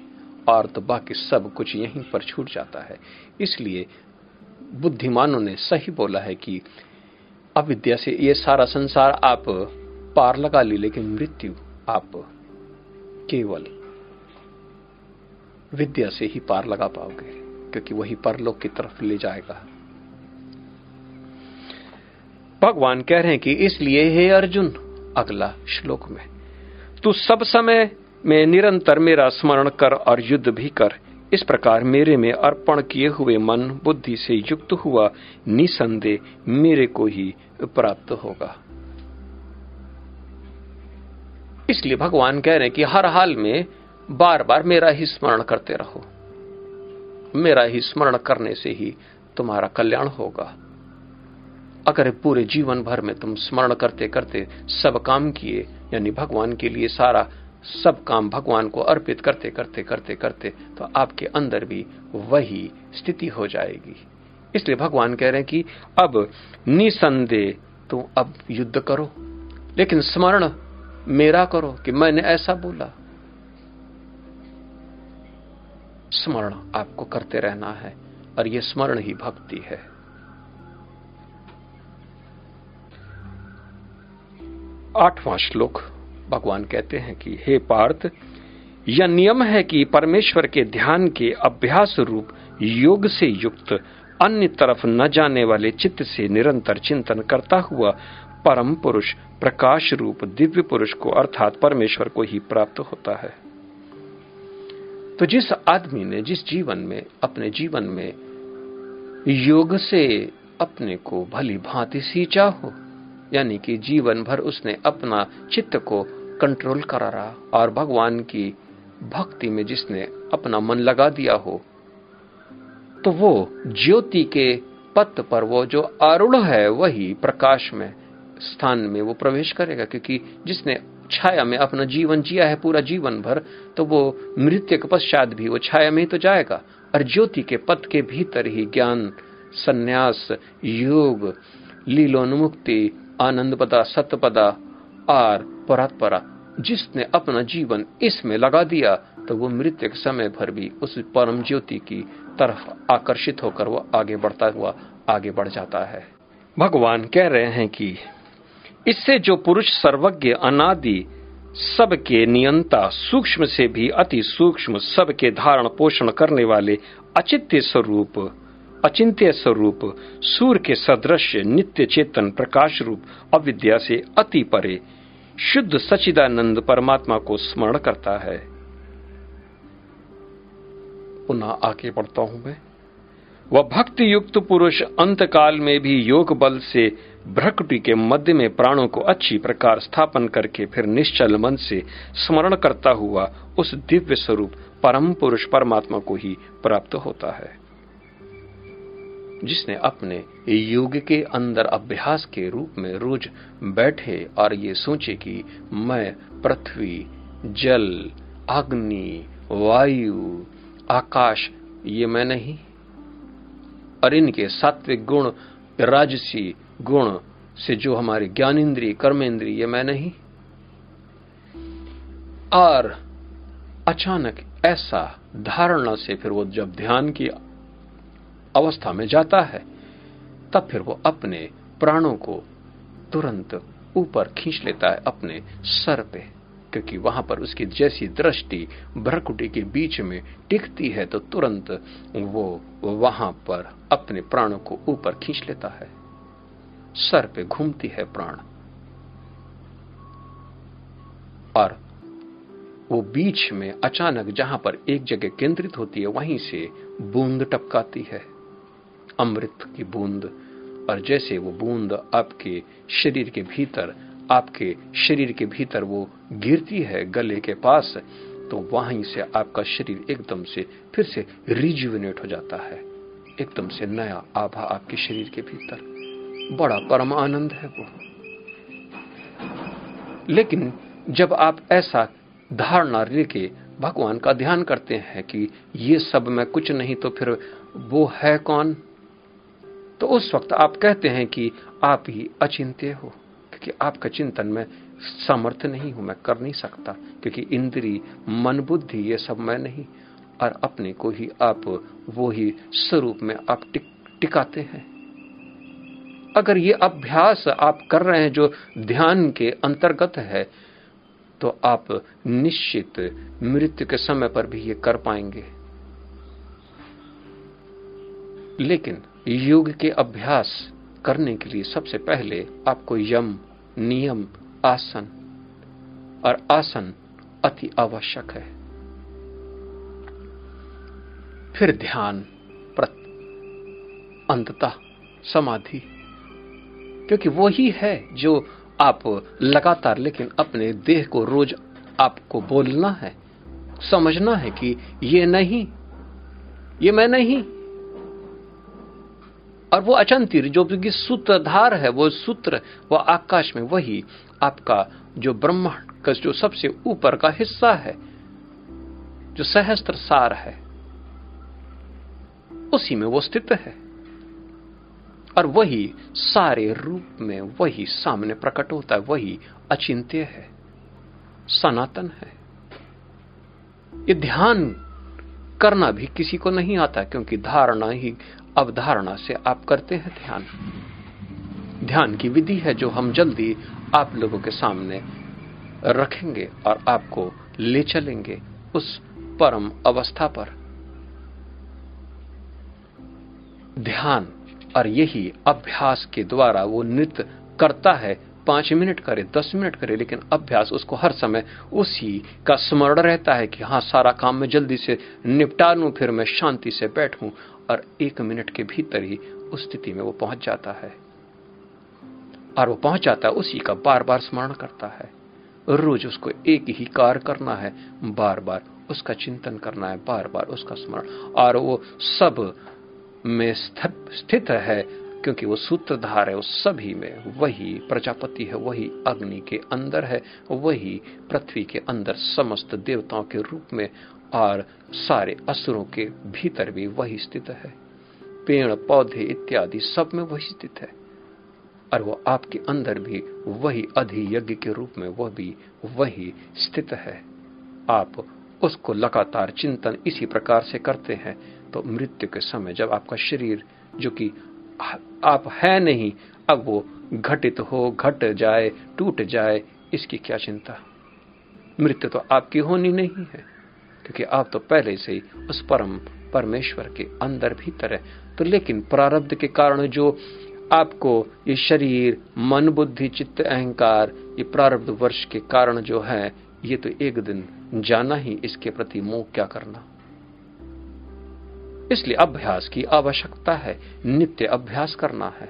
और तो बाकी सब कुछ यहीं पर छूट जाता है। इसलिए बुद्धिमानों ने सही बोला है कि अविद्या से ये सारा संसार आप पार लगा ली, लेकिन मृत्यु आप केवल विद्या से ही पार लगा पाओगे, क्योंकि वही परलोक की तरफ़ ले जाएगा। भगवान कह रहे हैं कि इसलिए हे अर्जुन, अगला श्लोक में, तू सब समय में निरंतर मेरा स्मरण कर और युद्ध भी कर। इस प्रकार मेरे में अर्पण किए हुए मन बुद्धि से युक्त हुआ, निसंदेह मेरे को ही प्राप्त होगा। इसलिए भगवान कह रहे हैं कि हर हाल में बार बार मेरा ही स्मरण करते रहो। मेरा ही स्मरण करने से ही तुम्हारा कल्याण होगा। अगर पूरे जीवन भर में तुम स्मरण करते करते सब काम किए, यानी भगवान के लिए सारा सब काम भगवान को अर्पित करते करते करते करते तो आपके अंदर भी वही स्थिति हो जाएगी। इसलिए भगवान कह रहे हैं कि अब निसंदेह तो अब युद्ध करो, लेकिन स्मरण मेरा करो कि मैंने ऐसा बोला। स्मरण आपको करते रहना है, और यह स्मरण ही भक्ति है। आठवां श्लोक भगवान कहते हैं कि, हे पार्थ, यह नियम है कि परमेश्वर के ध्यान के अभ्यास रूप योग से युक्त अन्य तरफ़ न जाने वाले चित्त से निरंतर चिंतन करता हुआ परम पुरुष, प्रकाश रूप दिव्य पुरुष को अर्थात परमेश्वर को ही प्राप्त होता है। तो जिस आदमी ने जिस जीवन में, अपने जीवन में योग से अपने को भली भांति सींचा हो यानी कि जीवन भर उसने अपना चित्त को कंट्रोल करा रहा और भगवान की भक्ति में जिसने अपना मन लगा दिया हो तो वो ज्योति के पथ पर वो जो आरूढ़ है वही प्रकाश में, स्थान में वो प्रवेश करेगा। क्योंकि जिसने छाया में अपना जीवन जिया है पूरा जीवन भर तो वो मृत्यु के पश्चात भी वो छाया में ही तो जाएगा। और ज्योति के पथ के भीतर ही ज्ञान, संन्यास, योग, लीलोन्मुक्ति आनंद पदा सत्य पदा और परात्परा, जिसने अपना जीवन इसमें लगा दिया तो वो मृत्यु के समय भर भी उस परम ज्योति की तरफ़ आकर्षित होकर वो आगे बढ़ता हुआ आगे बढ़ जाता है। भगवान कह रहे हैं कि इससे जो पुरुष सर्वज्ञ, अनादि, सबके नियंता, सूक्ष्म से भी अति सूक्ष्म, सबके धारण पोषण करने वाले अचित्य स्वरूप अचिंत्य स्वरूप सूर्य के सदृश नित्य चेतन प्रकाश रूप अविद्या से अति परे, शुद्ध सचिदानंद परमात्मा को स्मरण करता है। पुनः आगे बढ़ता हूँ मैं। वह भक्ति युक्त पुरुष अंत काल में भी योग बल से भ्रकुटी के मध्य में प्राणों को अच्छी प्रकार स्थापन करके फिर निश्चल मन से स्मरण करता हुआ उस दिव्य स्वरूप परम पुरुष परमात्मा को ही प्राप्त होता है। जिसने अपने योग के अंदर अभ्यास के रूप में रोज बैठे और ये सोचे कि मैं पृथ्वी, जल, अग्नि, वायु, आकाश, ये मैं नहीं। और इनके सात्विक गुण, राजसी गुण से जो हमारे ज्ञानेन्द्रिय कर्मेंद्रिय ये मैं नहीं। और अचानक ऐसा धारणा से फिर वो जब ध्यान की अवस्था में जाता है, तब फिर वो अपने प्राणों को तुरंत ऊपर खींच लेता है अपने सर पे, क्योंकि वहाँ पर उसकी जैसी दृष्टि भ्रकुटी के बीच में टिकती है तो तुरंत वो वहाँ पर अपने प्राणों को ऊपर खींच लेता है। सर पे घूमती है प्राण। और वो बीच में अचानक जहाँ पर एक जगह केंद्रित होती है, वहीं से बूंद टपकाती है। अमृत की बूंद, और जैसे वो बूंद आपके शरीर के भीतर, आपके शरीर के भीतर वो गिरती है गले के पास तो वहीं से आपका शरीर एकदम से फिर से रिजुविनेट हो जाता है। एकदम से नया आभा आपके शरीर के भीतर। बड़ा परम आनंद है वो। लेकिन जब आप ऐसा धारणा लेके भगवान का ध्यान करते हैं कि ये सब मैं कुछ नहीं तो फिर वो है कौन? तो उस वक्त आप कहते हैं कि आप ही अचिंत्य हो क्योंकि आपका चिंतन में समर्थ नहीं हूँ मैं कर नहीं सकता क्योंकि इंद्री मन बुद्धि ये सब मैं नहीं और अपने को ही आप वो ही स्वरूप में आप टिक, टिकाते हैं। अगर ये अभ्यास आप कर रहे हैं जो ध्यान के अंतर्गत है तो आप निश्चित मृत्यु के समय पर भी ये कर पाएँगे। लेकिन योग के अभ्यास करने के लिए सबसे पहले आपको यम, नियम, आसन और आसन अति आवश्यक है। फिर ध्यान अंततः समाधि, क्योंकि वो ही है जो आप लगातार लेकिन अपने देह को रोज आपको बोलना है, समझना है कि ये नहीं, ये मैं नहीं। और वो अचंतिर, जो कि सूत्रधार है, वो सूत्र, वो आकाश में, वही आपका जो ब्रह्मांड का, जो सबसे ऊपर का हिस्सा है, जो सहस्त्र सार है, उसी में वो स्थित है। और वही सारे रूप में, वही सामने प्रकट होता है, वही अचिंत्य है, सनातन है। ये ध्यान करना भी किसी को नहीं आता, क्योंकि धारणा ही अवधारणा से आप करते हैं ध्यान। ध्यान की विधि है जो हम जल्दी आप लोगों के सामने रखेंगे और आपको ले चलेंगे उस परम अवस्था पर। ध्यान और यही अभ्यास के द्वारा वो नृत्य करता है पाँच मिनट करे, दस मिनट करे, लेकिन अभ्यास उसको हर समय उसी का स्मरण रहता है कि हाँ सारा काम मैं जल्दी से निपटा लू, फिर मैं शांति से बैठूं, और एक मिनट के भीतर ही उस स्थिति में वो पहुँच जाता है। और वो पहुँच जाता है, उसी का बार बार स्मरण करता है। रोज उसको एक ही कार्य करना है बार बार उसका चिंतन करना है बार बार उसका स्मरण। और वो सब में स्थित है क्योंकि वो सूत्रधार है, वो सभी में वही प्रजापति है, वही अग्नि के अंदर है, वही पृथ्वी के अंदर समस्त देवताओं के रूप में और सारे असुरों के भीतर भी वही स्थित है। पेड़, पौधे इत्यादि सब में वही स्थित है। और वो आपके अंदर भी वही अधियज्ञ के रूप में वह भी वही स्थित है। आप उसको लगातार चिंतन इसी प्रकार से करते हैं तो मृत्यु के समय जब आपका शरीर, जो कि आप है नहीं, अब वो घटित हो, घट जाए, टूट जाए, इसकी क्या चिंता? मृत्यु तो आपकी होनी नहीं है, क्योंकि आप तो पहले से ही उस परम परमेश्वर के अंदर भीतर है। तो लेकिन प्रारब्ध के कारण जो आपको ये शरीर, मन, बुद्धि, चित्त, अहंकार, ये प्रारब्ध वर्ष के कारण जो है, ये तो एक दिन जाना ही इसके प्रति मोह क्या करना? इसलिए अभ्यास की आवश्यकता है, नित्य अभ्यास करना है।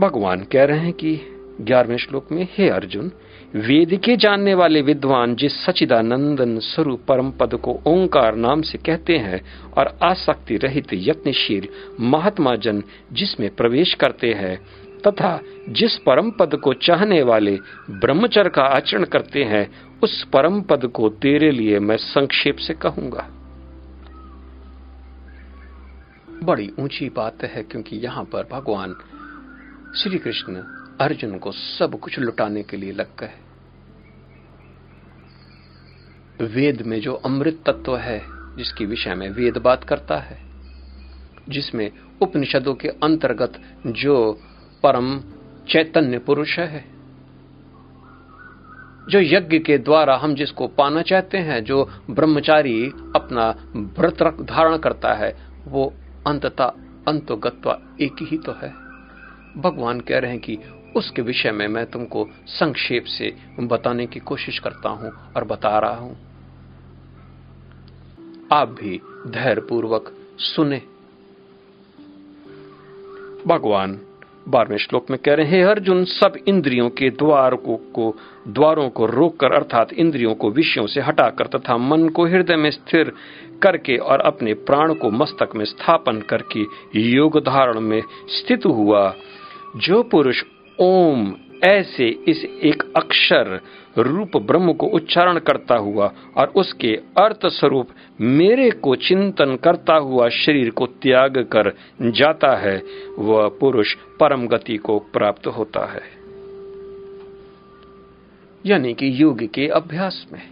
भगवान कह रहे हैं कि ग्यारहवें श्लोक में, हे अर्जुन वेद के जानने वाले विद्वान जिस सचिदानंदन स्वरूप परम पद को ओंकार नाम से कहते हैं और आसक्ति रहित यत्नशील महात्मा जन जिसमें प्रवेश करते हैं, तथा जिस परम पद को चाहने वाले ब्रह्मचर्य का आचरण करते हैं उस परम पद को तेरे लिए मैं संक्षेप से कहूँगा। बड़ी ऊँची बात है क्योंकि यहाँ पर भगवान श्री कृष्ण अर्जुन को सब कुछ लुटाने के लिए लग गए। वेद में जो अमृत तत्व है, जिसके विषय में वेद बात करता है, जिसमें उपनिषदों के अंतर्गत जो परम चैतन्य पुरुष है जो यज्ञ के द्वारा हम जिसको पाना चाहते हैं, जो ब्रह्मचारी अपना व्रत धारण करता है, वो अंततः अंतोगत्वा एक ही तो है। भगवान कह रहे हैं कि उसके विषय में मैं तुमको संक्षेप से बताने की कोशिश करता हूँ और बता रहा हूँ। आप भी धैर्य पूर्वक सुने। भगवान बारहवें श्लोक में कह रहे हैं अर्जुन सब इंद्रियों के द्वार को, को द्वारों को रोककर अर्थात इंद्रियों को विषयों से हटाकर तथा मन को हृदय में स्थिर करके और अपने प्राण को मस्तक में स्थापन करके योग धारण में स्थित हुआ। जो पुरुष ओम ऐसे इस एक अक्षर रूप ब्रह्म को उच्चारण करता हुआ और उसके अर्थ स्वरूप मेरे को चिंतन करता हुआ शरीर को त्याग कर जाता है, वह पुरुष परम गति को प्राप्त होता है। यानी कि योग के अभ्यास में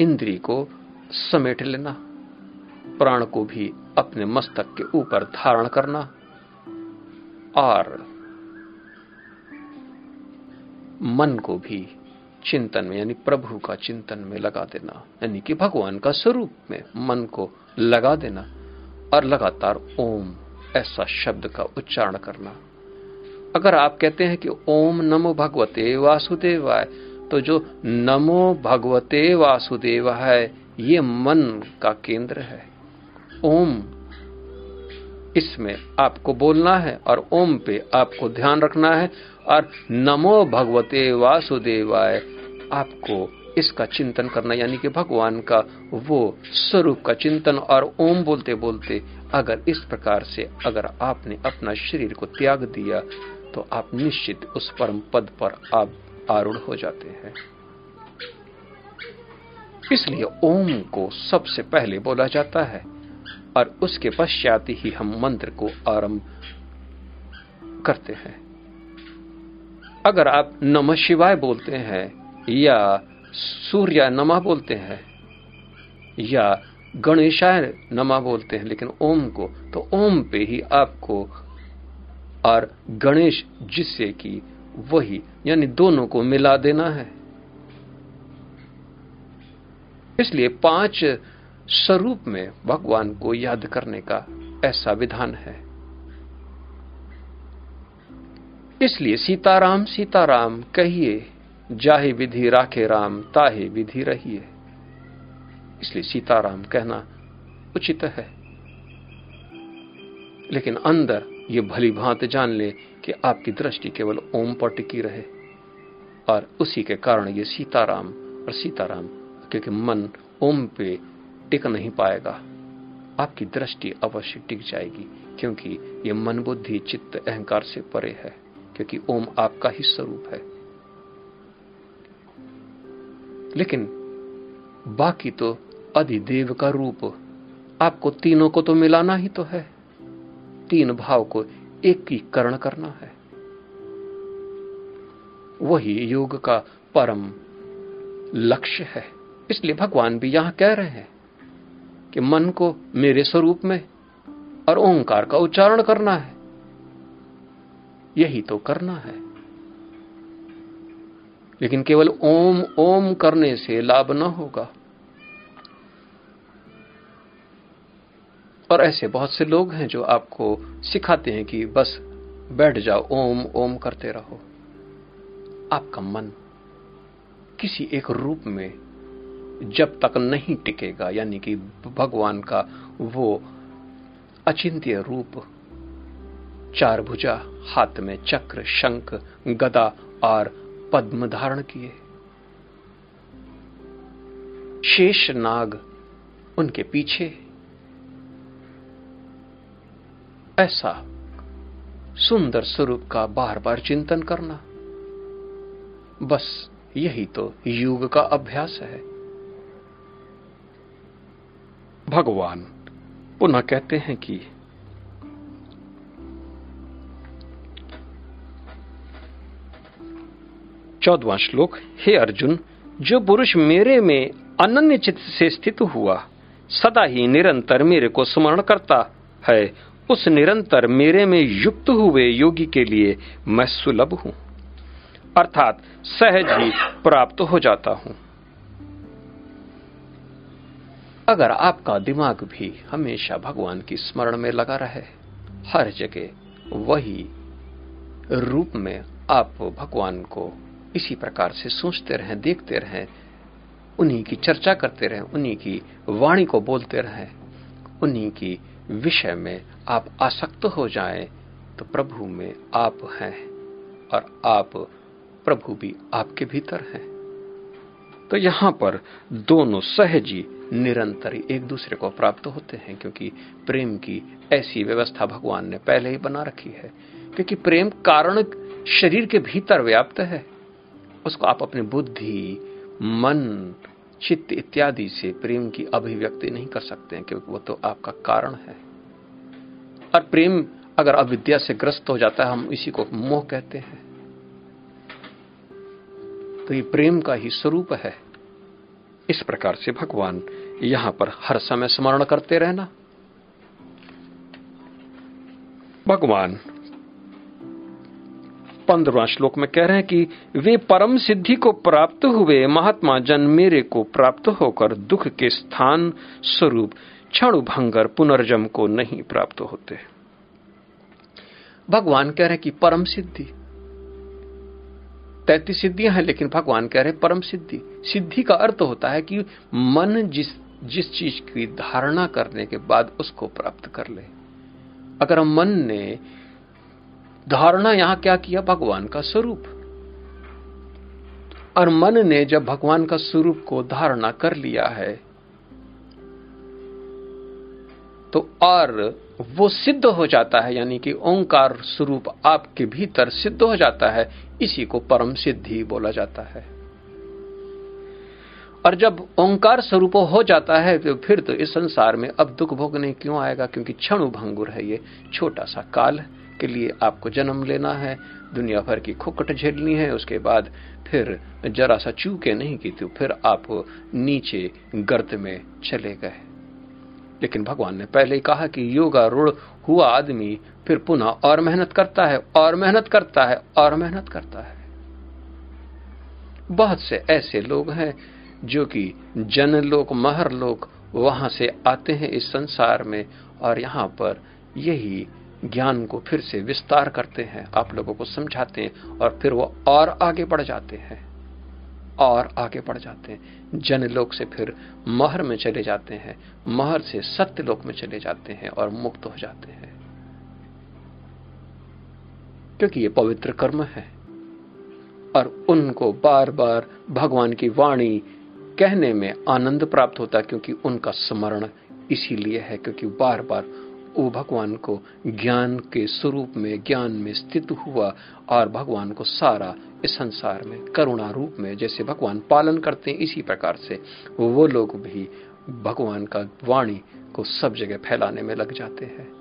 इंद्री को समेट लेना, प्राण को भी अपने मस्तक के ऊपर धारण करना, और मन को भी चिंतन में, यानी प्रभु का चिंतन में लगा देना, यानी कि भगवान का स्वरूप में मन को लगा देना और लगातार ओम ऐसा शब्द का उच्चारण करना। अगर आप कहते हैं कि ओम नमो भगवते वासुदेवाय तो जो नमो भगवते वासुदेव है, ये मन का केंद्र है। ओम इसमें आपको बोलना है और ओम पे आपको ध्यान रखना है और नमो भगवते वासुदेवाय। आपको इसका चिंतन करना, यानी कि भगवान का वो स्वरूप का चिंतन और ओम बोलते बोलते अगर इस प्रकार से अगर आपने अपना शरीर को त्याग दिया तो आप निश्चित उस परम पद पर आप आरूढ़ हो जाते हैं। इसलिए ओम को सबसे पहले बोला जाता है और उसके पश्चात ही हम मंत्र को आरंभ करते हैं। अगर आप नमः शिवाय बोलते हैं, या सूर्य नमा बोलते हैं, या गणेशाय नमा बोलते हैं, लेकिन ओम को तो ओम पे ही आपको और गणेश जिससे कि वही, यानी दोनों को मिला देना है। इसलिए पाँच स्वरूप में भगवान को याद करने का ऐसा विधान है। इसलिए सीताराम सीताराम, कहिए, जाहे विधि, राखे राम, ताहे विधि रहिए। इसलिए सीताराम कहना उचित है। लेकिन अंदर ये भली भांत जान ले कि आपकी दृष्टि केवल ओम पर टिकी रहे, और उसी के कारण ये सीताराम और सीताराम, क्योंकि मन ओम पे टिक नहीं पाएगा। आपकी दृष्टि अवश्य टिक जाएगी, क्योंकि ये मन बुद्धि चित्त, अहंकार से परे है। क्योंकि ओम आपका ही स्वरूप है। लेकिन बाकी तो अधिदेव का रूप, आपको तीनों को तो मिलाना ही तो है। तीन भाव को एकीकरण करना है। वही योग का परम लक्ष्य है। इसलिए भगवान भी यहाँ कह रहे हैं कि मन को मेरे स्वरूप में और ओंकार का उच्चारण करना है। यही तो करना है। लेकिन केवल ओम ओम करने से लाभ न होगा। और ऐसे बहुत से लोग हैं जो आपको सिखाते हैं कि बस बैठ जाओ, ओम ओम करते रहो। आपका मन किसी एक रूप में जब तक नहीं टिकेगा, यानी कि भगवान का वो अचिंत्य रूप चार भुजा हाथ में चक्र, शंख, गदा और पद्म धारण किए। शेष नाग उनके पीछे। ऐसा सुंदर स्वरूप का बार बार चिंतन करना। बस यही तो युग का अभ्यास है। भगवान पुनः कहते हैं कि चौदवा श्लोक, हे अर्जुन, जो पुरुष मेरे में अनन्य चित्त से स्थित हुआ, सदा ही निरंतर मेरे को स्मरण करता है। उस निरंतर मेरे में युक्त हुए योगी के लिए मैं सुलभ हूँ। अर्थात सहज ही प्राप्त हो जाता हूँ। अगर आपका दिमाग भी हमेशा भगवान की स्मरण में लगा रहे, हर जगह वही रूप में आप भगवान को इसी प्रकार से सोचते रहें, देखते रहें, उन्हीं की चर्चा करते रहें, उन्हीं की वाणी को बोलते रहें, उन्हीं की विषय में आप आसक्त हो जाएँ तो प्रभु में आप हैं और आप प्रभु भी आपके भीतर हैं। तो यहाँ पर दोनों सहजी, निरंतर एक दूसरे को प्राप्त होते हैं, क्योंकि प्रेम की ऐसी व्यवस्था भगवान ने पहले ही बना रखी है, क्योंकि प्रेम कारण शरीर के भीतर व्याप्त है। उसको आप अपनी बुद्धि, मन, चित्त इत्यादि से प्रेम की अभिव्यक्ति नहीं कर सकते हैं, क्योंकि वो तो आपका कारण है। और प्रेम अगर अविद्या से ग्रस्त हो जाता है, हम इसी को मोह कहते हैं। तो ये प्रेम का ही स्वरूप है। इस प्रकार से भगवान यहाँ पर हर समय स्मरण करते रहना। भगवान पंद्रवा श्लोक में कह रहे हैं कि वे परम सिद्धि को प्राप्त हुए महात्मा जन मेरे को प्राप्त होकर दुख के स्थान स्वरूप क्षण भंगर पुनर्जम को नहीं प्राप्त होते। भगवान कह रहे कि परम सिद्धि। तैतीस सिद्धियाँ हैं, लेकिन भगवान कह रहे हैं परम सिद्धि। सिद्धि का अर्थ होता है कि मन जिस जिस चीज़ की धारणा करने के बाद उसको प्राप्त कर ले। अगर मन ने धारणा यहाँ क्या किया? भगवान का स्वरूप। और मन ने जब भगवान का स्वरूप को धारणा कर लिया है तो और वो सिद्ध हो जाता है, यानी कि ओंकार स्वरूप आपके भीतर सिद्ध हो जाता है, इसी को परम सिद्धि बोला जाता है। और जब ओंकार स्वरूप हो जाता है तो फिर तो इस संसार में अब दुख भोगने क्यों आएगा? क्योंकि क्षण भंगुर है ये, छोटा सा काल के लिए आपको जन्म लेना है, दुनिया भर की खुकट झेलनी है, उसके बाद फिर जरा सा चूके नहीं की तो फिर आप नीचे गर्त में चले गए। लेकिन भगवान ने पहले ही कहा कि योगारूढ़ हुआ आदमी फिर पुनः और मेहनत करता है, और मेहनत करता है, और मेहनत करता है। बहुत से ऐसे लोग हैं जो कि जन लोक, महर लोग वहाँ से आते हैं इस संसार में और यहाँ पर यही ज्ञान को फिर से विस्तार करते हैं, आप लोगों को समझाते हैं और फिर वो और आगे बढ़ जाते हैं। और आगे बढ़ जाते हैं। जन लोक से फिर महर में चले जाते हैं, महर से सत्य लोक में चले जाते हैं और मुक्त हो जाते हैं। क्योंकि ये पवित्र कर्म है। और उनको बार बार भगवान की वाणी कहने में आनंद प्राप्त होता है, क्योंकि उनका स्मरण इसीलिए है, क्योंकि बार बार वो भगवान को ज्ञान के स्वरूप में, ज्ञान में स्थित हुआ और भगवान को सारा इस संसार में, करुणा रूप में जैसे भगवान पालन करते हैं, इसी प्रकार से वो लोग भी भगवान का वाणी को सब जगह फैलाने में लग जाते हैं।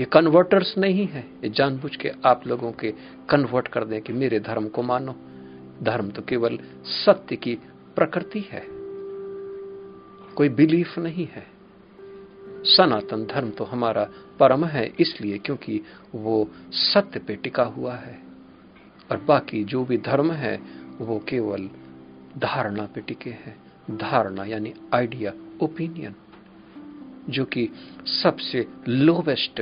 ये कन्वर्टर्स नहीं है। ये जानबूझ के आप लोगों के कन्वर्ट कर दें कि मेरे धर्म को मानो। धर्म तो केवल सत्य की प्रकृति है। कोई बिलीफ नहीं है। सनातन धर्म तो हमारा परम है इसलिए क्योंकि वो सत्य पे टिका हुआ है। और बाकी जो भी धर्म है, वो केवल धारणा पे टिके हैं। धारणा यानी आइडिया ओपिनियन जो कि सबसे लोवेस्ट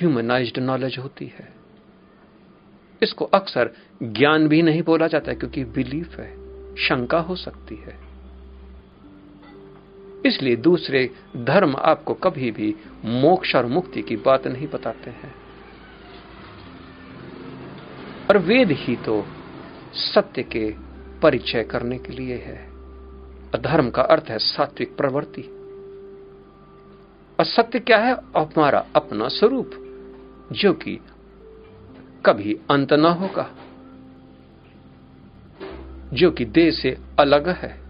ह्यूमनाइज्ड नॉलेज होती है। इसको अक्सर ज्ञान भी नहीं बोला जाता क्योंकि बिलीफ है, शंका हो सकती है। इसलिए दूसरे धर्म आपको कभी भी मोक्ष और मुक्ति की बात नहीं बताते हैं। और वेद ही तो सत्य के परिचय करने के लिए है। धर्म का अर्थ है सात्विक प्रवृत्ति। और सत्य क्या है? हमारा अपना स्वरूप, जो कि कभी अंत न होगा, जो कि देह से अलग है।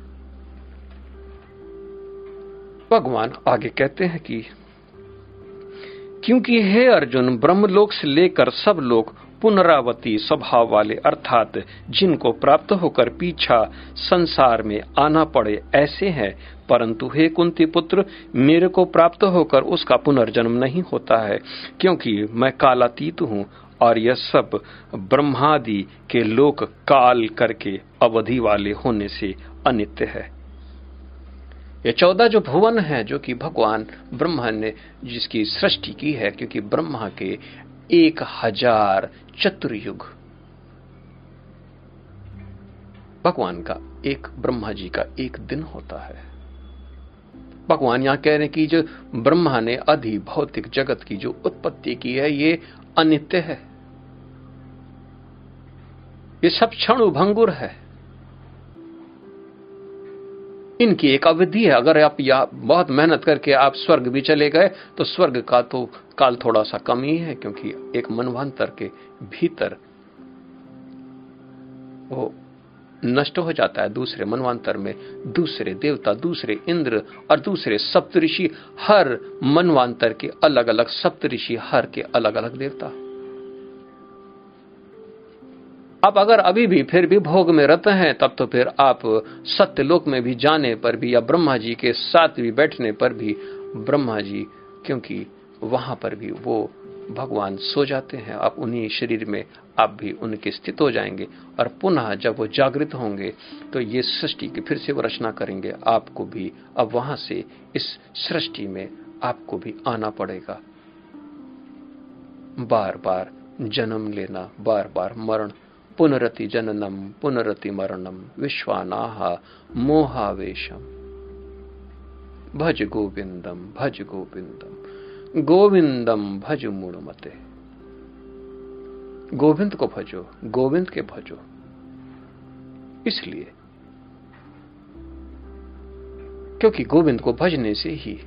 भगवान आगे कहते हैं कि, क्योंकि हे अर्जुन, ब्रह्मलोक से लेकर सब लोग पुनरावती स्वभाव वाले, अर्थात जिनको प्राप्त होकर पीछा संसार में आना पड़े ऐसे हैं, परंतु हे कुंती पुत्र, मेरे को प्राप्त होकर उसका पुनर्जन्म नहीं होता है, क्योंकि मैं कालातीत हूँ और यह सब ब्रह्मादि के लोक काल करके अवधि वाले होने से अनित्य है। ये चौदह जो भुवन है, जो कि भगवान ब्रह्मा ने जिसकी सृष्टि की है, क्योंकि ब्रह्मा के एक हज़ार चतुर्युग। भगवान का एक, ब्रह्मा जी का एक दिन होता है। भगवान यहाँ कह रहे हैं कि जो ब्रह्मा ने अधि भौतिक जगत की जो उत्पत्ति की है, ये अनित्य है। ये सब क्षण भंगुर है। इनकी एक अवधि है। अगर आप या बहुत मेहनत करके आप स्वर्ग भी चले गए तो स्वर्ग का तो काल थोड़ा सा कम ही है, क्योंकि एक मनवांतर के भीतर वो नष्ट हो जाता है। दूसरे मनवांतर में दूसरे देवता, दूसरे इंद्र और दूसरे सप्तऋषि, हर मनवांतर के अलग अलग सप्तऋषि हर के अलग अलग देवता। आप अगर अभी भी, फिर भी भोग में रत हैं, तब तो फिर आप सत्य लोक में भी जाने पर भी या ब्रह्मा जी के साथ भी बैठने पर भी ब्रह्मा जी क्योंकि वहाँ पर भी वो भगवान सो जाते हैं। आप उन्हीं शरीर में आप भी उनके स्थित हो जाएँगे और पुनः जब वो जागृत होंगे तो ये सृष्टि की फिर से वो रचना करेंगे। आपको भी अब वहाँ से इस सृष्टि में आपको भी आना पड़ेगा। बार बार जन्म लेना बार बार मरण पुनरति जननम, पुनरति मरणम विश्वानाह मोहावेशम। भज गोविंदम भज गोविंदम गोविंदम भज मूणमते गोविंद को भजो, गोविंद के भजो। इसलिए, क्योंकि गोविंद को भजने से ही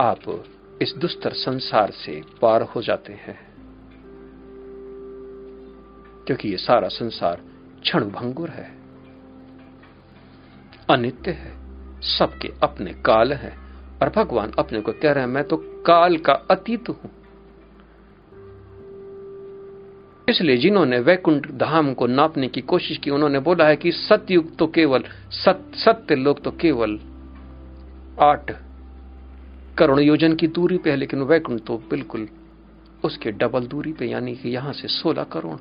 आप इस दुस्तर संसार से पार हो जाते हैं। क्योंकि ये सारा संसार क्षण भंगुर है। अनित्य है। सबके अपने काल है और भगवान अपने को कह रहे हैं मैं तो काल का अतीत हूँ। इसलिए जिन्होंने वैकुंठ धाम को नापने की कोशिश की उन्होंने बोला है कि सतयुग तो केवल सत, सत्य लोग तो केवल आठ करोड़ योजन की दूरी पे है लेकिन वैकुंठ तो बिल्कुल उसके डबल दूरी पे यानी कि यहाँ से सोलह करोड़।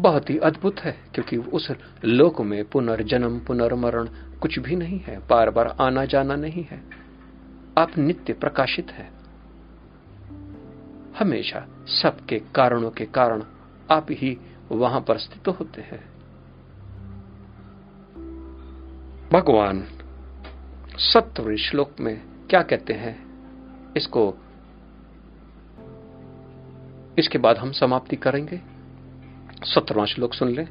बहुत ही अद्भुत है, क्योंकि उस लोक में पुनर्जन्म, पुनर्मरण कुछ भी नहीं है बार बार आना जाना नहीं है। आप नित्य प्रकाशित है। हमेशा सबके कारणों के कारण आप ही वहाँ पर स्थित होते हैं। भगवान सत्व श्लोक में क्या कहते हैं? इसको, इसके बाद हम समाप्ति करेंगे। सत्रवा श्लोक सुन ले।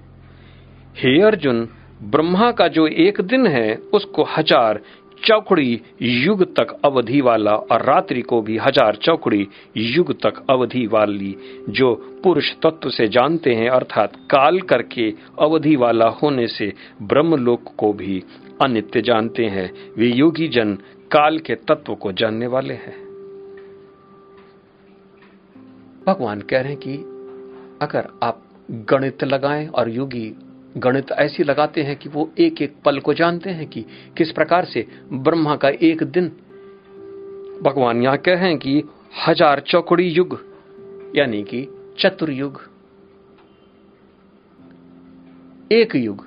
हे अर्जुन, ब्रह्मा का जो एक दिन है, उसको हज़ार चौकड़ी युग तक अवधि वाला और रात्रि को भी हज़ार चौकड़ी युग तक अवधि वाली, जो पुरुष तत्व से जानते हैं, अर्थात काल करके अवधि वाला होने से ब्रह्मलोक को भी अनित्य जानते हैं। वे योगी जन काल के तत्व को जानने वाले हैं। भगवान कह रहे हैं कि अगर आप गणित लगाएँ और योगी गणित ऐसी लगाते हैं कि वो एक एक पल को जानते हैं कि किस प्रकार से ब्रह्मा का एक दिन, भगवान यहाँ कह कि हज़ार चौकड़ी युग, यानी कि चतुर्युग, एक युग,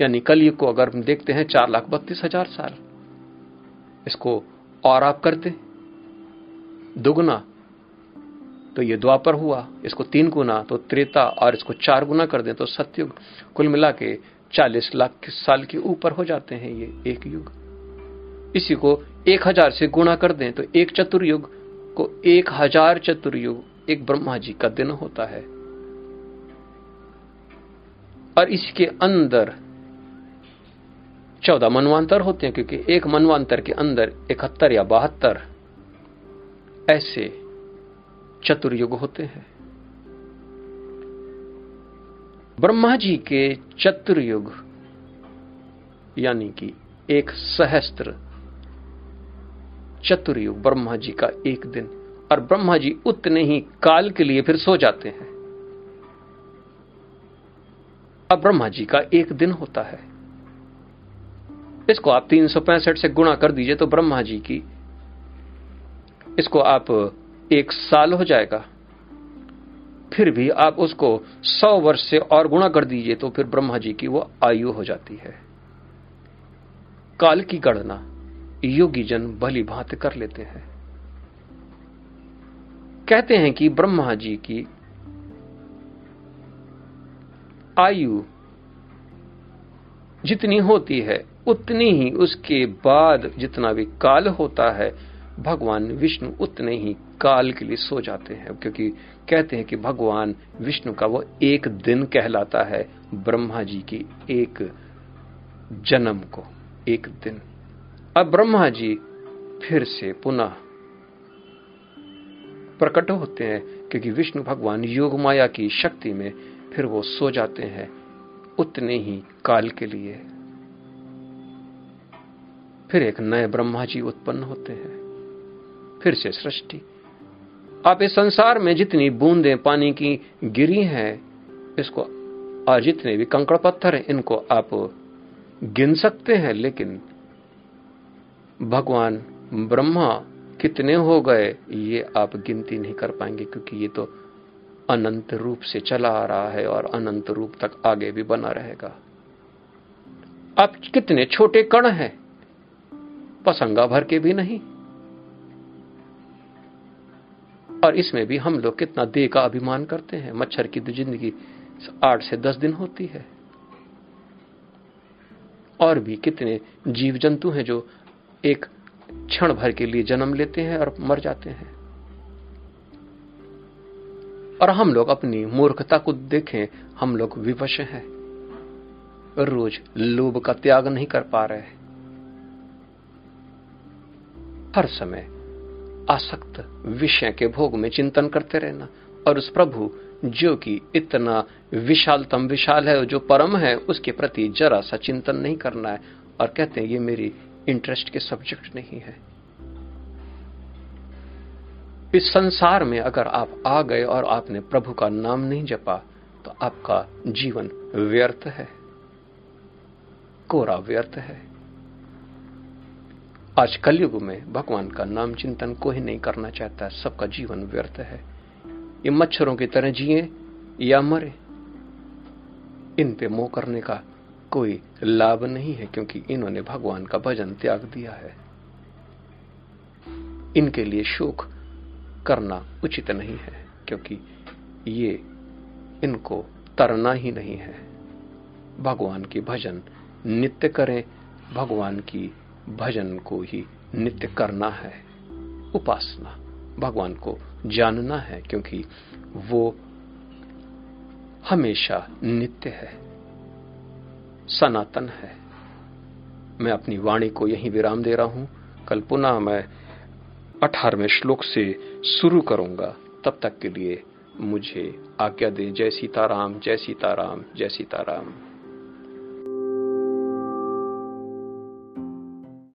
यानी कलयुग को अगर हम देखते हैं, चार लाख बत्तीस हज़ार साल। इसको और आप करते दुगना तो ये द्वापर हुआ, इसको तीन गुना तो त्रेता और इसको चार गुना कर दें तो सत्युग। कुल मिला के चालीस लाख साल के ऊपर हो जाते हैं ये एक युग। इसी को एक हज़ार से गुणा कर दें तो एक चतुर्युग को एक हज़ार चतुर्युग, एक ब्रह्मा जी का दिन होता है। और इसके अंदर चौदह मनवांतर होते हैं, क्योंकि एक मनवांतर के अंदर इकहत्तर या बहत्तर ऐसे चतुर्युग होते हैं। ब्रह्मा जी के चतुर्युग, यानी कि एक सहस्त्र चतुर्युग ब्रह्मा जी का एक दिन। और ब्रह्मा जी उतने ही काल के लिए फिर सो जाते हैं। अब ब्रह्मा जी का एक दिन होता है। इसको आप तीन सौ पैंसठ से गुणा कर दीजिए तो ब्रह्मा जी की, इसको आप एक साल हो जाएगा। फिर भी आप उसको सौ वर्ष से और गुणा कर दीजिए तो फिर ब्रह्मा जी की वो आयु हो जाती है। काल की गणना योगी जन भली भांति कर लेते हैं। कहते हैं कि ब्रह्मा जी की आयु जितनी होती है, उतनी ही उसके बाद जितना भी काल होता है, भगवान विष्णु उतने ही काल के लिए सो जाते हैं, क्योंकि कहते हैं कि भगवान विष्णु का वो एक दिन कहलाता है ब्रह्मा जी की एक जन्म को, एक दिन। अब ब्रह्मा जी फिर से पुनः प्रकट होते हैं, क्योंकि विष्णु भगवान योग माया की शक्ति में फिर वो सो जाते हैं, उतने ही काल के लिए। फिर एक नए ब्रह्मा जी उत्पन्न होते हैं, फिर से सृष्टि। आप इस संसार में जितनी बूंदें पानी की गिरी हैं, इसको और जितने भी कंकड़ पत्थर हैं, इनको आप गिन सकते हैं, लेकिन भगवान ब्रह्मा कितने हो गए, ये आप गिनती नहीं कर पाएँगे, क्योंकि ये तो अनंत रूप से चला आ रहा है और अनंत रूप तक आगे भी बना रहेगा। आप कितने छोटे कण हैं, पसंगा भर के भी नहीं। और इसमें भी हम लोग कितना देह का अभिमान करते हैं। मच्छर की तो ज़िंदगी आठ से दस दिन होती है। और भी कितने जीव जंतु हैं जो एक क्षण भर के लिए जन्म लेते हैं और मर जाते हैं। और हम लोग अपनी मूर्खता को देखें, हम लोग विवश हैं। रोज लोभ का त्याग नहीं कर पा रहे। हर समय आसक्त विषय के भोग में चिंतन करते रहना। और उस प्रभु, जो कि इतना विशालतम विशाल है जो परम है, उसके प्रति जरा सा चिंतन नहीं करना है। और कहते हैं, ये मेरी इंटरेस्ट के सब्जेक्ट नहीं है। इस संसार में अगर आप आ गए और आपने प्रभु का नाम नहीं जपा तो आपका जीवन व्यर्थ है। कोरा व्यर्थ है। आज कलयुग में भगवान का नाम चिंतन कोई नहीं करना चाहता, सबका जीवन व्यर्थ है। ये मच्छरों की तरह जिए या मरे, इन पे मोह करने का कोई लाभ नहीं है, क्योंकि इन्होंने भगवान का भजन त्याग दिया है। इनके लिए शोक करना उचित नहीं है, क्योंकि ये इनको तरना ही नहीं है। भगवान की भजन नित्य करें, भगवान की भजन को ही नित्य करना है, उपासना। भगवान को जानना है, क्योंकि वो हमेशा नित्य है, सनातन है। मैं अपनी वाणी को यहीं विराम दे रहा हूँ। कल पुनः मैं अठारहवें श्लोक से शुरू करूँगा। तब तक के लिए मुझे आज्ञा दें, जय सीताराम जय सीताराम जय सीताराम।